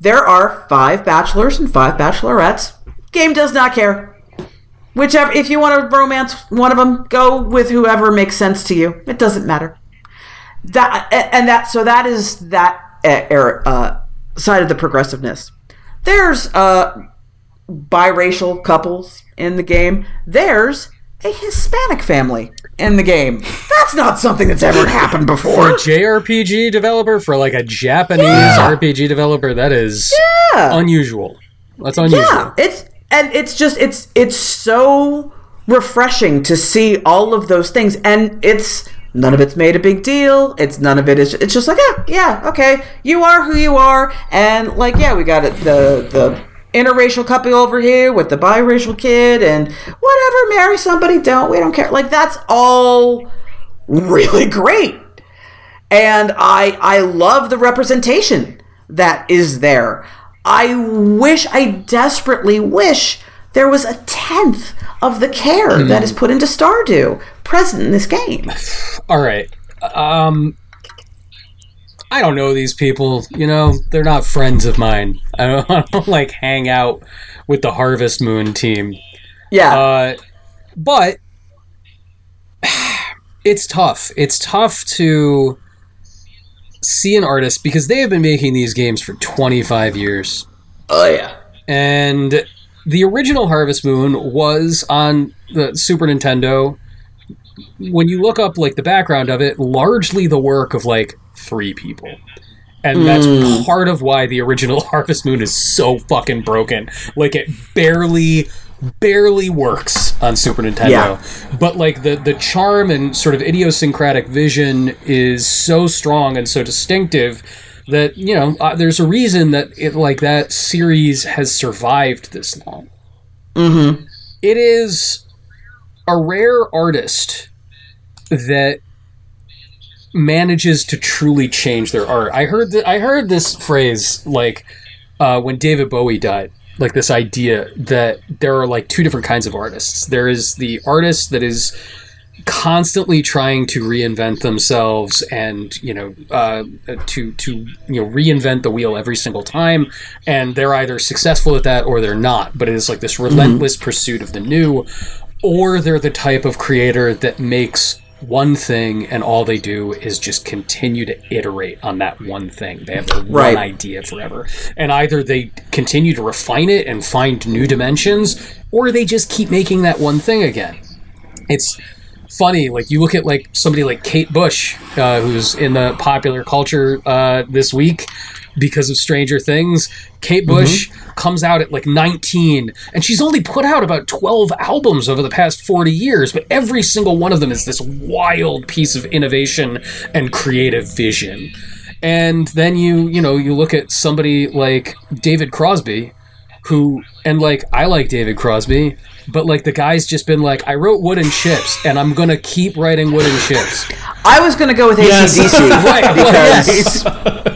There are five bachelors and five bachelorettes. Game does not care. Whichever if you want to romance one of them, go with whoever makes sense to you. It doesn't matter. That and that so that is that er- uh, side of the progressiveness. There's uh biracial couples in the game. There's a Hispanic family in the game. That's not something that's ever happened before. for a jrpg developer for like a japanese Yeah. rpg developer that is Yeah. unusual that's unusual Yeah, it's and it's just it's it's so refreshing to see all of those things, and it's none of it's made a big deal. It's none of it is. It's just like yeah, yeah, okay, you are who you are, and like yeah, we got it. The the interracial couple over here with the biracial kid and whatever, marry somebody, don't, we don't care. Like that's all really great. And I I love the representation that is there. I wish I desperately wish there was a tenth of the care that is put into Stardew present in this game. All right. Um, I don't know these people. You know, they're not friends of mine. I don't, I don't like hang out with the Harvest Moon team. Yeah. Uh, but it's tough. It's tough to see an artist because they have been making these games for 25 years. oh yeah. And the original Harvest Moon was on the Super Nintendo. When you look up like the background of it, largely the work of like three people. And that's part of why the original Harvest Moon is so fucking broken. Like it barely barely works on Super Nintendo. Yeah. But like the the charm and sort of idiosyncratic vision is so strong and so distinctive that you know uh, there's a reason that it like that series has survived this long. Mm-hmm. is a rare artist that manages to truly change their art. I heard that I heard this phrase like uh, when David Bowie died, like this idea that there are like two different kinds of artists. There is the artist that is constantly trying to reinvent themselves and you know uh, to to you know reinvent the wheel every single time and they're either successful at that or they're not but it is like this relentless pursuit of the new or they're the type of creator that makes one thing and all they do is just continue to iterate on that one thing. They have their Right. one idea forever. And either they continue to refine it and find new dimensions or they just keep making that one thing again. It's funny like you look at like somebody like kate bush uh, who's in the popular culture uh, this week because of stranger things kate bush mm-hmm. comes out at like 19 and she's only put out about 12 albums over the past 40 years but every single one of them is this wild piece of innovation and creative vision and then you you know you look at somebody like david crosby who and like I like David Crosby, but like the guy's just been like, I wrote Wooden and Chips, and I'm gonna keep writing Wooden and Chips. I was going to go with Yes. ACDC. Right, Because- yes.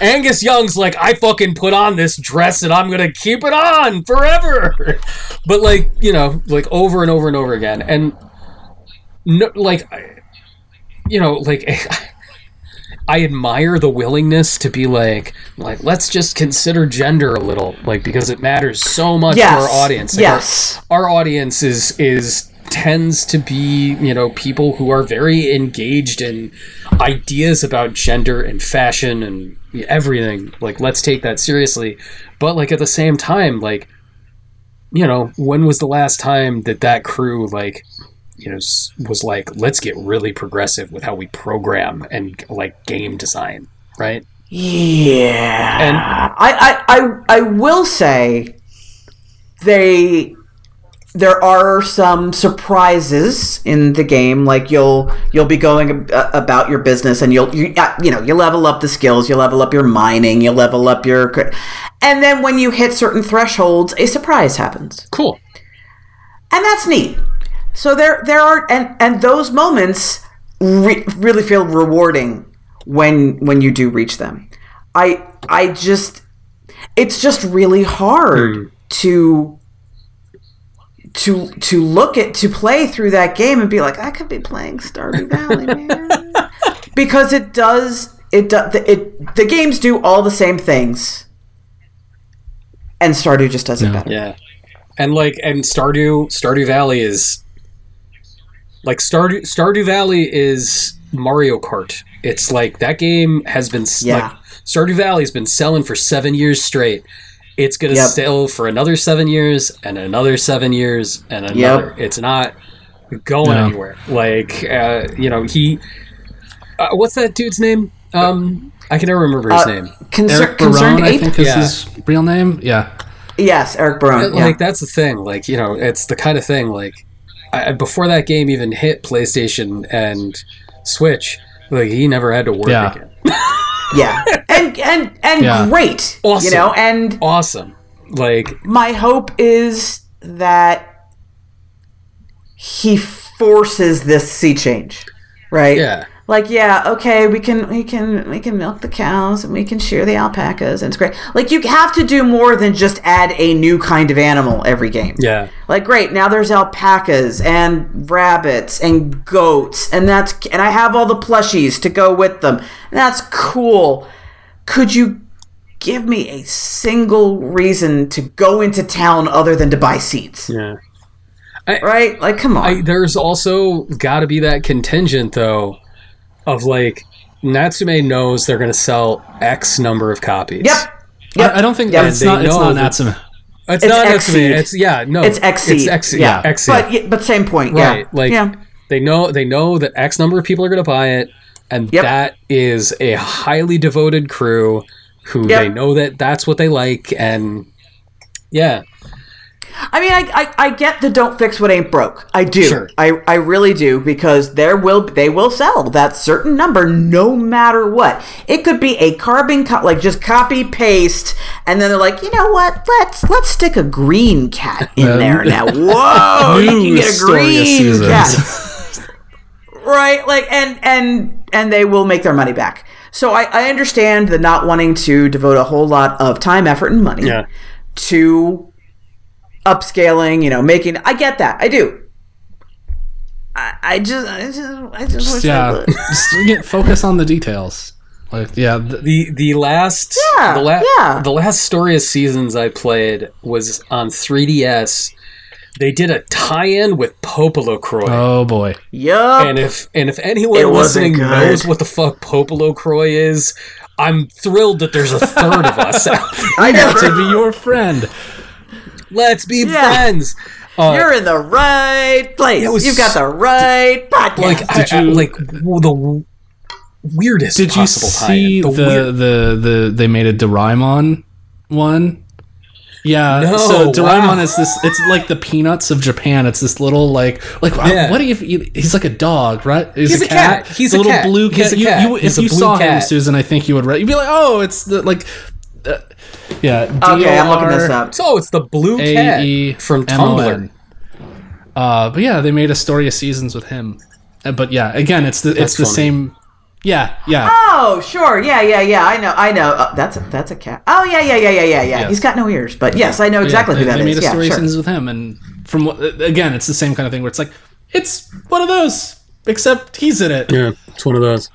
Angus Young's like, I fucking put on this dress and I'm gonna keep it on forever. But like, you know, like over and over and over again, and no, like, you know, like. I admire the willingness to be like, like let's just consider gender a little, like because it matters so much Yes. to our audience. Like, our- Yes. our audience is is tends to be you know people who are very engaged in ideas about gender and fashion and everything. Like let's take that seriously. But like at the same time like you know when was the last time that that crew like you know was like let's get really progressive with how we program and like game design right? Yeah. And- I, I, I, I will say they there are some surprises in the game like you'll you'll be going ab- about your business and you'll you, uh, you know you level up the skills you level up your mining you level up your and then when you hit certain thresholds a surprise happens cool and that's neat. So there there are and and those moments re- really feel rewarding when when you do reach them. I I just it's just really hard to to to look at to play through that game and be like I could be playing Stardew Valley, man. because it does it does it the games do all the same things. And Stardew just does it better. Yeah, and like and Stardew Stardew Valley is like Stardew Stardew Valley is Mario Kart. It's like that game has been Yeah. like Stardew Valley's been selling for seven years straight. It's gonna Yep. sell for another seven years and another seven years and another. It's not going No. anywhere. Like uh, you know he. Uh, what's that dude's name? Um, I can never remember his Uh, name. Concer- Eric concerned Barone, I think is Yeah. his real name. Yeah. Yes, Eric Barone. yeah. like that's the thing like you know it's the kind of thing like I, before that game even hit playstation and switch like he never had to work Yeah. again yeah, and and and Yeah. great, Awesome. you know, and awesome Like, My hope is that he forces this sea change, right? yeah. Like, yeah, okay, we can we can we can milk the cows and we can shear the alpacas and it's great. Like, you have to do more than just add a new kind of animal every game. Yeah. Like, great, now there's alpacas and rabbits and goats, and that's and I have all the plushies to go with them. That's cool. Could you give me a single reason to go into town other than to buy seats? Yeah. Right? Like, come on. I, there's also got to be that contingent though of like Natsume knows they're going to sell X number of copies. yep. I, I don't think Yeah, it's they not. It's know not Natsume. It's, It's not Natsume. XSEED. It's yeah, no. It's XSEED. It's XSEED. Yeah. Yeah, XSEED. But y- but same point. right. Yeah. Like yeah. they know they know that X number of people are going to buy it and Yep. that is a highly devoted crew who Yep. they know that that's what they like and yeah. I mean, I, I, I get the don't fix what ain't broke. I do. Sure. I, I really do because there will they will sell that certain number no matter what. It could be a carbon cut like just copy paste, and then they're like, you know what? Let's let's stick a green cat in Um, there now. Whoa, you can get a green cat. right like and and and they will make their money back so I, I understand the not wanting to devote a whole lot of time effort and money Yeah. to upscaling you know making i get that i do i, I just i just i just wish they Yeah, would. just get, focus on the details. Like, yeah, th- The the last Yeah, the la- yeah. the last story of seasons I played was on 3DS. They did a tie-in with PopoloCrois. oh boy, yup And if and if anyone It listening knows what the fuck PopoloCrois is, I'm thrilled that there's a third of us out i know to be your friend. Let's be Yeah. friends. Uh, you're in the right place was you've got the right podcast like I, Did I- you- like the weirdest Did you possible see tie-in. the, weird- the the they made a Doraemon one? Yeah, No, so Doraemon wow. is this. It's like the peanuts of Japan. It's this little like like Yeah. what do you? He's like a dog, right? He's a cat. He's The a little cat. blue cat. He's a You- cat. you- He's if a you blue saw him. Susan, I think you would. You'd be like, oh, it's the like. Uh, yeah. okay i'm looking this up oh, it's the blue cat A-E from Tumblr. Uh, but yeah, they made a story of seasons with him. Uh, But yeah, again, it's the it's the funny. same. Yeah, yeah. Oh, sure. Yeah, yeah, yeah. I know. I know. Uh, that's a, that's a cat. Oh, yeah, yeah, yeah, yeah, yeah, yeah. Yes. He's got no ears, but yes, I know exactly yeah, who they, that they is. made a story of sure. seasons with him, and from what again, it's the same kind of thing where it's like it's one of those, except he's in it. Yeah, it's one of those.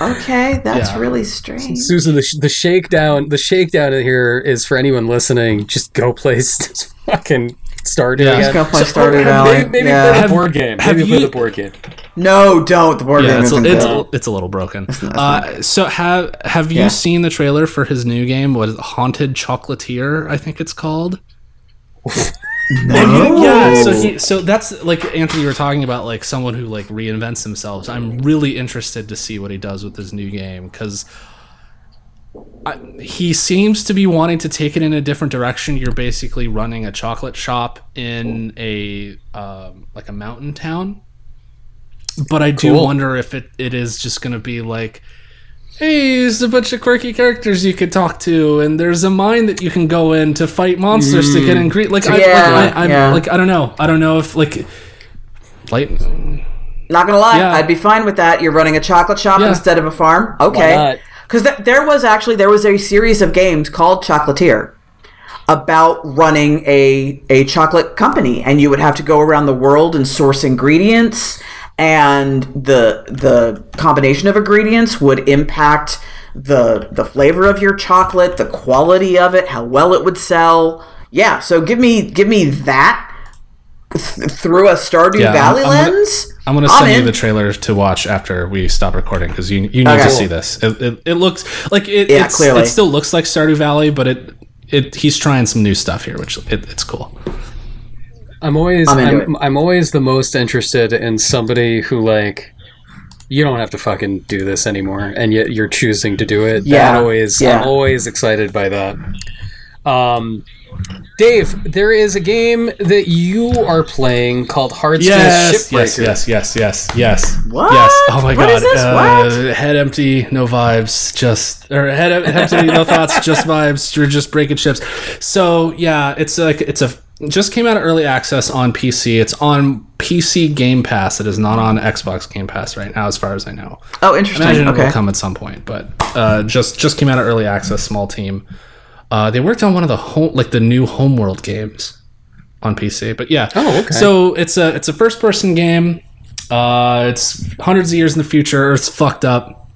Okay, that's Yeah. really strange. Susan, the, sh- the shakedown, the shakedown in here is for anyone listening. Just go play s- fucking Stardew. Yeah. again. Just go play So- Stardew Valley. Maybe, maybe Yeah. play the board game. have Maybe play you- the board game. No, don't. The board Yeah, game it's, isn't it's, good. it's a little broken. not- that's Uh, so have have you Yeah. seen the trailer for his new game? What is it, Haunted Chocolatier? I think it's called. No. Yeah, so he, so that's like Anthony. You were talking about like someone who like reinvents themselves. I'm really interested to see what he does with his new game because he seems to be wanting to take it in a different direction. You're basically running a chocolate shop in a um, like a mountain town, but I do Cool. wonder if it, it is just going to be like. Hey, there's a bunch of quirky characters you could talk to, and there's a mine that you can go in to fight monsters to get mm. in green. Like, I, like, I, I'm yeah. like, I don't know. I don't know if like, like, Not gonna lie, Yeah. I'd be fine with that. You're running a chocolate shop Yeah. instead of a farm. Okay. Because th- there was actually there was a series of games called Chocolatier about running a a chocolate company, and you would have to go around the world and source ingredients, and the the combination of ingredients would impact the the flavor of your chocolate, the quality of it, how well it would sell. Yeah, so give me give me that th- through a Stardew Yeah, Valley I'm- I'm gonna- lens. I'm gonna I'm send you the trailer to watch after we stop recording because you you need Okay. to see this. It, it, it looks like it. Yeah, it's, clearly. it still looks like Stardew Valley, but it it he's trying some new stuff here, which it, it's cool. I'm always I'm I'm, into I'm, always the most interested in somebody who like you don't have to fucking do this anymore and yet you're choosing to do it. Yeah, That always yeah. I'm always excited by that. Um, Dave, there is a game that you are playing called Hard Space Yes, Shipbreaker. yes, yes, yes, yes, yes. What? Yes. Oh my What god. is this? Uh, What? Head empty, no vibes. Just or head, head empty, no thoughts, just vibes. You're just breaking ships. So yeah, it's like it's a just came out of early access on PC. It's on PC Game Pass. It is not on Xbox Game Pass right now, as far as I know. Oh, interesting. I Imagine it will come at some point, but uh, just just came out of early access, small team. Uh, they worked on one of the home like the new Homeworld games on PC, but yeah. Oh, okay. So it's a it's a first person game. Uh, it's hundreds of years in the future. Earth's fucked up.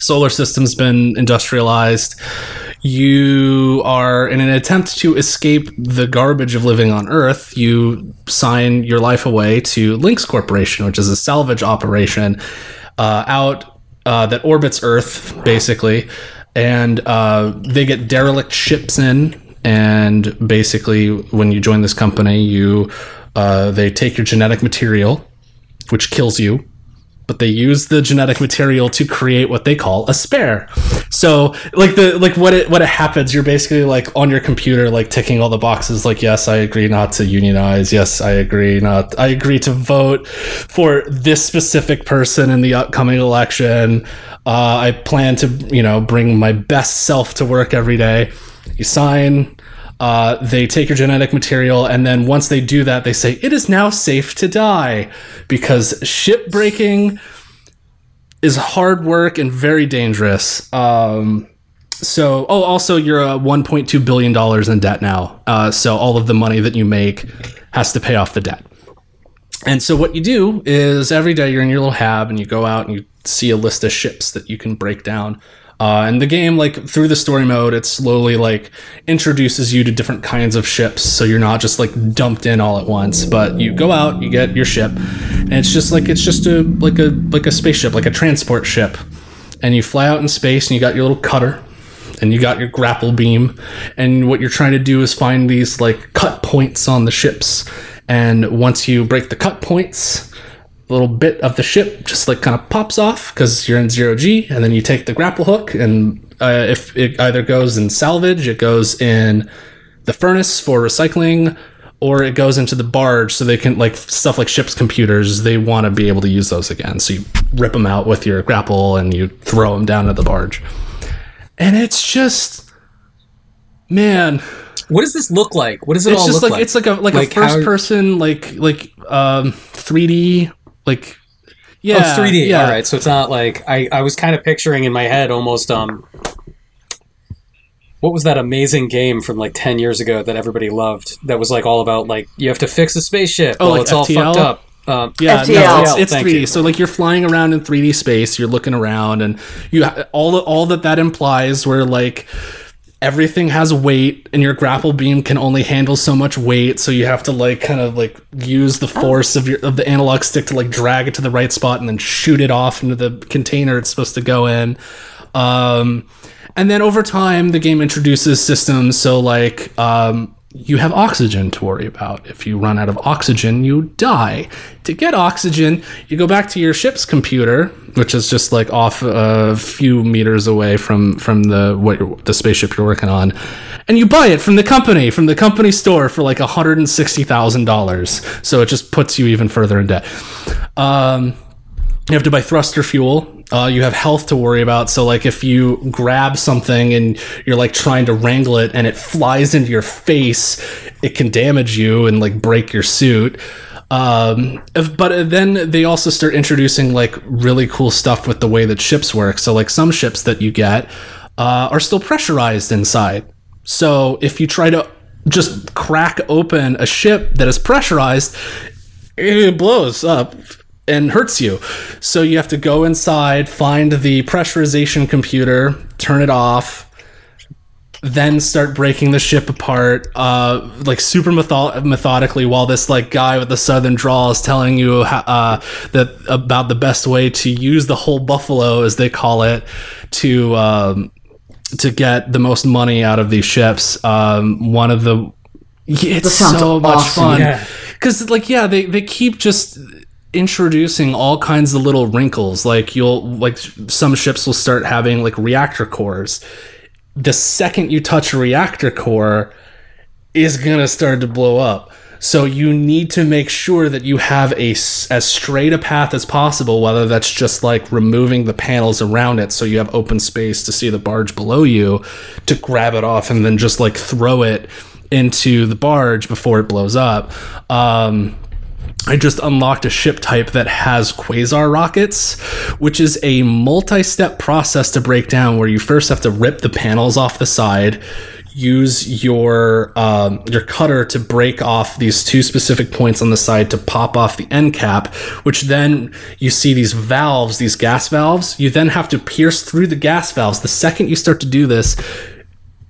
Solar system's been industrialized. You are in an attempt to escape the garbage of living on Earth. You sign your life away to Lynx Corporation, which is a salvage operation uh, out uh, that orbits Earth, basically, and uh, they get derelict ships in. And basically, when you join this company, you uh, they take your genetic material, which kills you, but they use the genetic material to create what they call a spare. So like the like what it what it happens, you're basically like on your computer like ticking all the boxes like yes, I agree not to unionize. Yes, I agree not I agree to vote for this specific person in the upcoming election. Uh, I plan to, you know, bring my best self to work every day. You sign, uh, they take your genetic material, and then once they do that, they say it is now safe to die because ship breaking is hard work and very dangerous. Um, so, oh, also, you're uh, 1.2 billion dollars in debt now. Uh, so, all of the money that you make has to pay off the debt. And so, what you do is every day you're in your little hab and you go out and you see a list of ships that you can break down. Uh, and the game, like through the story mode, it slowly like introduces you to different kinds of ships, so you're not just like dumped in all at once. But you go out, you get your ship, and it's just like it's just a like a like a spaceship, like a transport ship, and you fly out in space, and you got your little cutter, and you got your grapple beam, and what you're trying to do is find these like cut points on the ships, and once you break the cut points, little bit of the ship just like kind of pops off because you're in zero G, and then you take the grapple hook, and uh, if it either goes in salvage, it goes in the furnace for recycling, or it goes into the barge so they can like stuff like ships computers. They want to be able to use those again, so you rip them out with your grapple and you throw them down to the barge, and it's just man What does this look like? What does it it's all just look like, like? it's like a like, Like a first how- person like like um 3D like yeah Oh, it's 3D. yeah All right, so it's not like I, I was kind of picturing in my head almost um what was that amazing game from like 10 years ago that everybody loved that was like all about like you have to fix a spaceship Oh, well like it's all fucked up um, Yeah, FTL. no, it's, it's 3D. you. So like you're flying around in 3D space, you're looking around, and you all the, all that that implies, where like everything has weight, and your grapple beam can only handle so much weight, so you have to like kind of like use the force of your of the analog stick to like drag it to the right spot, and then shoot it off into the container it's supposed to go in. Um, and then over time, the game introduces systems. So like um, you have oxygen to worry about. If you run out of oxygen, you die. To get oxygen, you go back to your ship's computer, which is just like off a few meters away from from the what the spaceship you're working on, and you buy it from the company from the company store for like hundred and sixty thousand dollars. So it just puts you even further in debt. Um, you have to buy thruster fuel. Uh, you have health to worry about. So, like, if you grab something and you're like trying to wrangle it and it flies into your face, it can damage you and like break your suit. Um, but then they also start introducing like really cool stuff with the way that ships work. So, like, some ships that you get uh, are still pressurized inside. So, if you try to just crack open a ship that is pressurized, it blows up and hurts you. So you have to go inside, find the pressurization computer, turn it off, then start breaking the ship apart, uh, like super method- methodically, while this like guy with the southern drawl is telling you how, uh, that about the best way to use the whole buffalo, as they call it, to um, to get the most money out of these ships. Um, one of the yeah, it's so much awesome. fun Yeah. because like yeah they, they keep just introducing all kinds of little wrinkles like you'll like some ships will start having like reactor cores the second you touch a reactor core is to start to blow up. So you need to make sure that you have a as straight a path as possible, whether that's just like removing the panels around it so you have open space to see the barge below you to grab it off and then just like throw it into the barge before it blows up. Um, I just unlocked a ship type that has quasar rockets, which is a multi step process to break down where you first have to rip the panels off the side, use your um, your cutter to break off these two specific points on the side to pop off the end cap, which then you see these valves, these gas valves. You then have to pierce through the gas valves. The second you start to do this,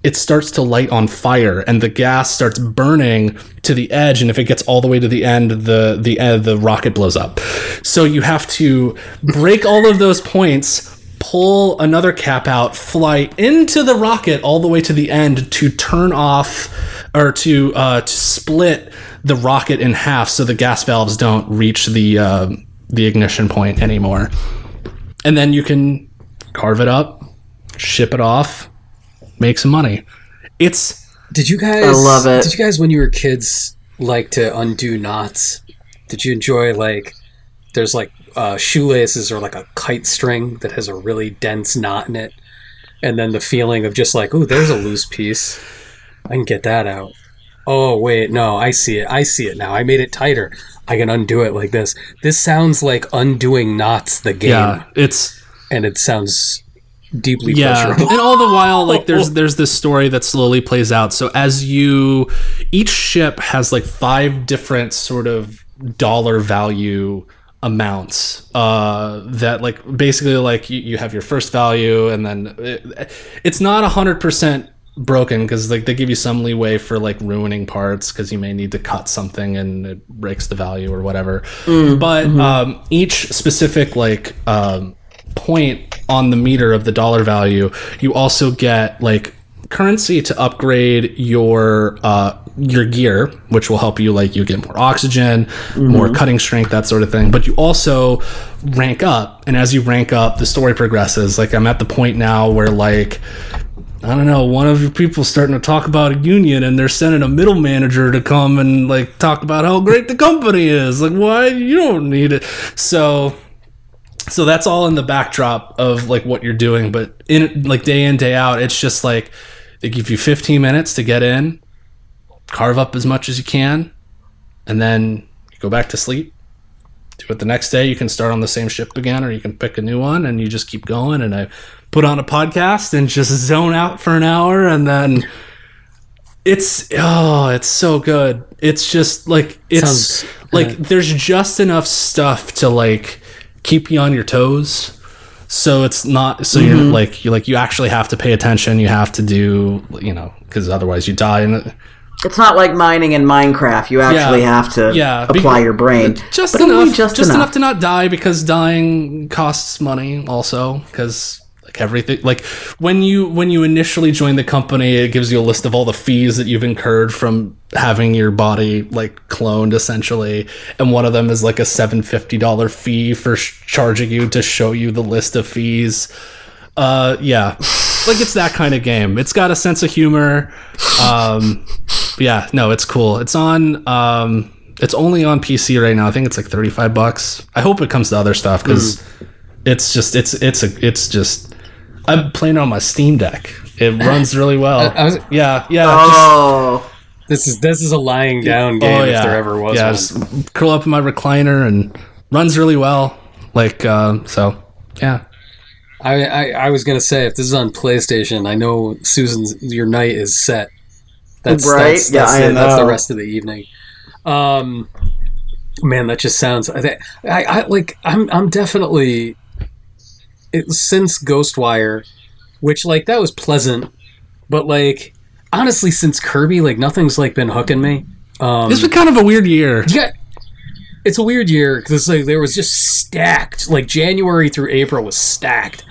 it starts to light on fire and the gas starts burning to the edge. And if it gets all the way to the end the the uh, the rocket blows up. So you have to break all of those points pull another cap out fly into the rocket all the way to the end to turn off or to uh, to split the rocket in half so the gas valves don't reach the uh, the ignition point anymore. And then you can carve it up ship it off make some money. It's Did you guys? I love it. Did you guys, when you were kids, like to undo knots? Did you enjoy like? There's like uh, shoelaces or like a kite string that has a really dense knot in it, and then the feeling of just like, oh, there's a loose piece. I can get that out. Oh wait, no, I see it. I see it now. I made it tighter. I can undo it like this. This sounds like undoing knots the game, yeah, it's and it sounds deeply yeah, pleasurable. and all the while, like there's there's this story that slowly plays out. So as you, each ship has like five different sort of dollar value amounts uh that like basically like you, you have your first value and then it, it's not a hundred percent broken because like they give you some leeway for like ruining parts because you may need to cut something and it breaks the value or whatever but um each specific like um point on the meter of the dollar value, you also get like currency to upgrade your uh, your gear, which will help you like you get more oxygen, more cutting strength, that sort of thing. But you also rank up, and as you rank up, the story progresses. Like I'm at the point now where like I don't know, one of your people starting to talk about a union and they're sending a middle manager to come and like talk about how great the company is. Like, why you don't need it. So so that's all in the backdrop of like what you're doing but in like day in day out it's just like they give you 15 minutes to get in carve up as much as you can and then you go back to sleep. Do it the next day you can start on the same ship again or you can pick a new one and you just keep going. And i put on a podcast and just zone out for an hour and then it's oh it's so good. It's just like it's Sounds- like there's just enough stuff to like keep you on your toes so it's not so you're mm-hmm. like you like you actually have to pay attention you have to do you know because otherwise you die and It's not like mining in Minecraft. You actually Yeah. have to yeah apply your brain. just enough just, just enough. enough. to not die because dying costs money also because like everything like when you when you initially join the company it gives you a list of all the fees that you've incurred from having your body like cloned essentially. And one of them is like a $750 fee for sh- charging you to show you the list of fees. Uh yeah. Like it's that kind of game. It's got a sense of humor. Um yeah no it's cool. It's on um it's only on pc right now. I think it's like 35 bucks. I hope it comes to other stuff because it's just it's it's a it's just i'm playing on my steam deck it runs really well I was- yeah yeah just- Oh, This is this is a lying down game oh if yeah there ever was yeah one. just curl up in my recliner and runs really well like uh, so yeah I, I I was gonna say if this is on PlayStation, I know Susan's your night is set. That's Right? That's, Yeah, that's, I it. that's the rest of the evening. Um, man, that just sounds. I, I, I like. I'm I'm definitely. It, since Ghostwire, which like that was pleasant, but like honestly, since Kirby, like nothing's like been hooking me. Um, this was kind of a weird year yeah, it's a weird year because like there was just stacked. Like January through April was stacked.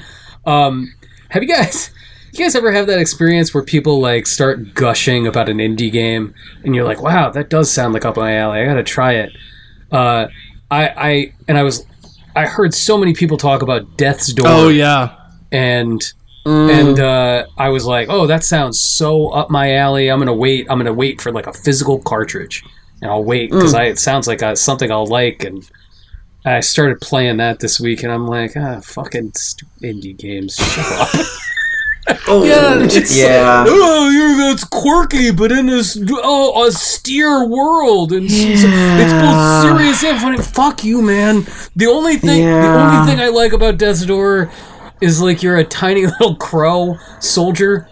Um, have you guys? You guys ever have that experience where people like start gushing about an indie game and you're like, "Wow, that does sound like up my alley. I gotta try it." Uh, I, I, and I was, I heard so many people talk about Death's Door oh yeah and And uh, I was like, "Oh, that sounds so up my alley. I'm gonna wait. I'm gonna wait for like a physical cartridge, and I'll wait because I it sounds like uh, something I'll like." And I started playing that this week, and I'm like, "Ah, fucking indie games. Shut up." Oh, Yeah, it's- yeah. oh, you're, that's quirky, but in this oh, austere world, and s- s- it's both serious and funny. Fuck you, man. The only thing, the only thing I like about Death's Door is like you're a tiny little crow soldier.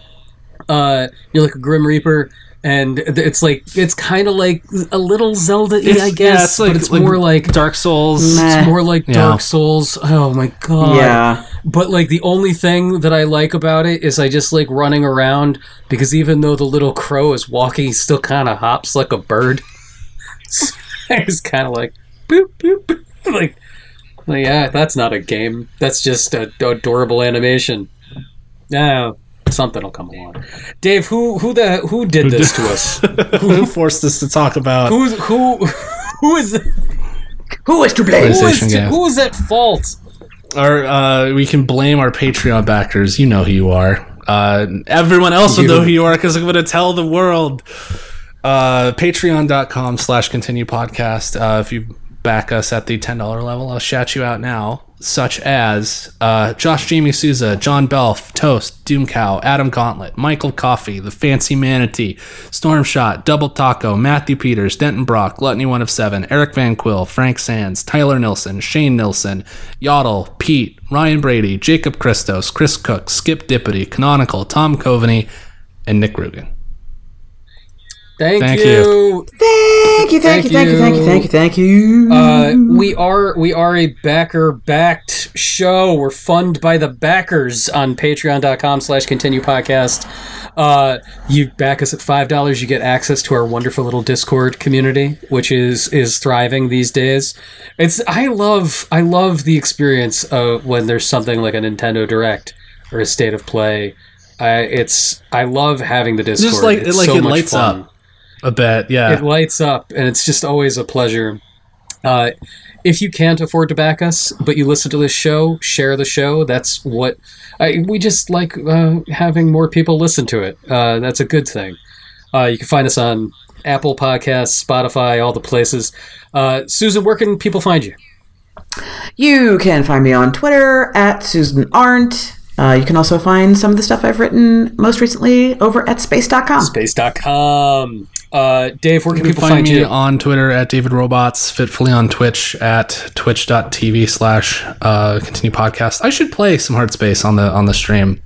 Uh, you're like a Grim Reaper. And it's like it's kind of like a little Zelda, It's- I guess, yeah, it's like, but it's more like Dark Souls. Meh. it's more like Yeah. Dark Souls. Oh my god! Yeah. But like the only thing that I like about it is I just like running around because even though the little crow is walking, he still kind of hops like a bird. So I was kind of like boop boop, boop. like, like yeah, that's not a game. That's just a adorable animation. No, something will come along. Dave, who who the who did this to us? Who forced us to talk about? Who's who? Who is? Who is to blame? Who is, to, who is at fault? Our, uh, we can blame our Patreon backers. You know who you are. Uh, everyone else will know who you are because I'm going to tell the world. Uh, Patreon.com slash continue podcast. Uh, if you back us at the $10 level, I'll shout you out now. Such as uh, Josh Jamie Souza, John Belf, Toast, Doomcow, Adam Gauntlet, Michael Coffey, The Fancy Manatee, Stormshot, Double Taco, Matthew Peters, Denton Brock, Gluttony One of Seven, Eric Van Quill, Frank Sands, Tyler Nilson, Shane Nilson, Yaddle, Pete, Ryan Brady, Jacob Christos, Chris Cook, Skip Dippity, Canonical, Tom Coveney, and Nick Rugen. Thank, Thank you. Thank you, thank you, thank you, thank you, thank you, thank you. Uh, we are we are a backer backed show. We're funded by the backers on patreon.com slash continue podcast. Uh, you back us at five dollars, you get access to our wonderful little Discord community, which is is thriving these days. It's I love I love the experience of when there's something like a Nintendo Direct or a state of play. I it's I love having the Discord. Just like, It's like so it much lights fun up a bit. Yeah. it lights up and it's just always a pleasure uh, if you can't afford to back us but you listen to this show share the show that's what I, we just like uh, having more people listen to it uh, that's a good thing uh, you can find us on apple podcasts spotify all the places uh, susan where can people find you You can find me on Twitter at Susan Arendt. Uh, you can also find some of the stuff I've written most recently over at space.com. space.com uh, dave where can You can people find find, me you on Twitter at David Robots, fitfully on Twitch at twitch.tv slash uh, continue podcast. I should play some Hard Space on the on the stream.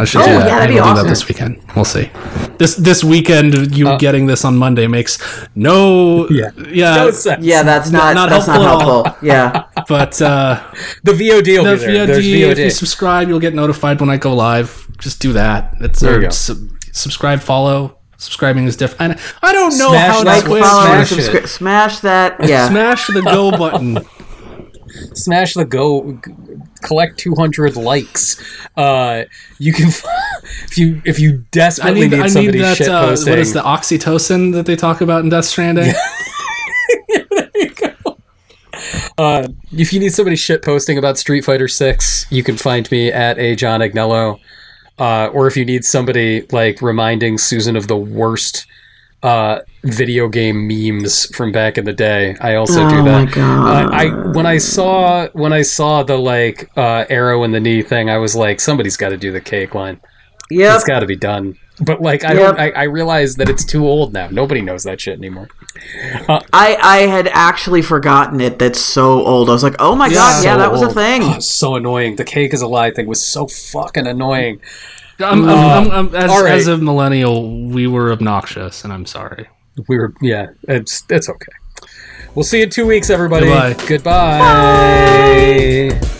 I should Oh, do that. yeah, that'd Maybe be I'll do that this weekend. We'll see. This this weekend, you Uh, getting this on Monday makes no Yeah. yeah. No sense. Yeah, that's not, not that's helpful not at all. helpful. Yeah. but uh, the vod will the be there There's VOD, if you subscribe, you'll get notified when I go live. Just do that. It's There you go. sub- subscribe, follow. Subscribing is different. And I don't know Smash how like, to Like, follow, smash subscri- smash that. Yeah. Smash the go button. Smash the go collect 200 likes uh you can if you if you I desperately need, need, I need somebody that. shit Uh, posting what is the oxytocin that they talk about in Death Stranding? uh if you need somebody shit posting about street fighter 6 you can find me at a john agnello uh or if you need somebody like reminding susan of the worst uh video game memes from back in the day i also do Oh that my God. Uh, I when I saw when I saw the like uh, arrow in the knee thing, I was like, somebody's got to do the cake line. Yeah, It's got to be done. But like, I Yep. don't. I, I realize that it's too old now. Nobody knows that shit anymore. I, I had actually forgotten it. That's so old. I was like, oh my god, yeah, So that was a thing. Oh, so annoying. The cake is a lie thing was so fucking annoying. I'm, I'm, uh, I'm, I'm, as, all right. as a millennial, we were obnoxious, and I'm sorry. We were yeah. It's it's okay. We'll see you in two weeks, everybody. Goodbye. Goodbye.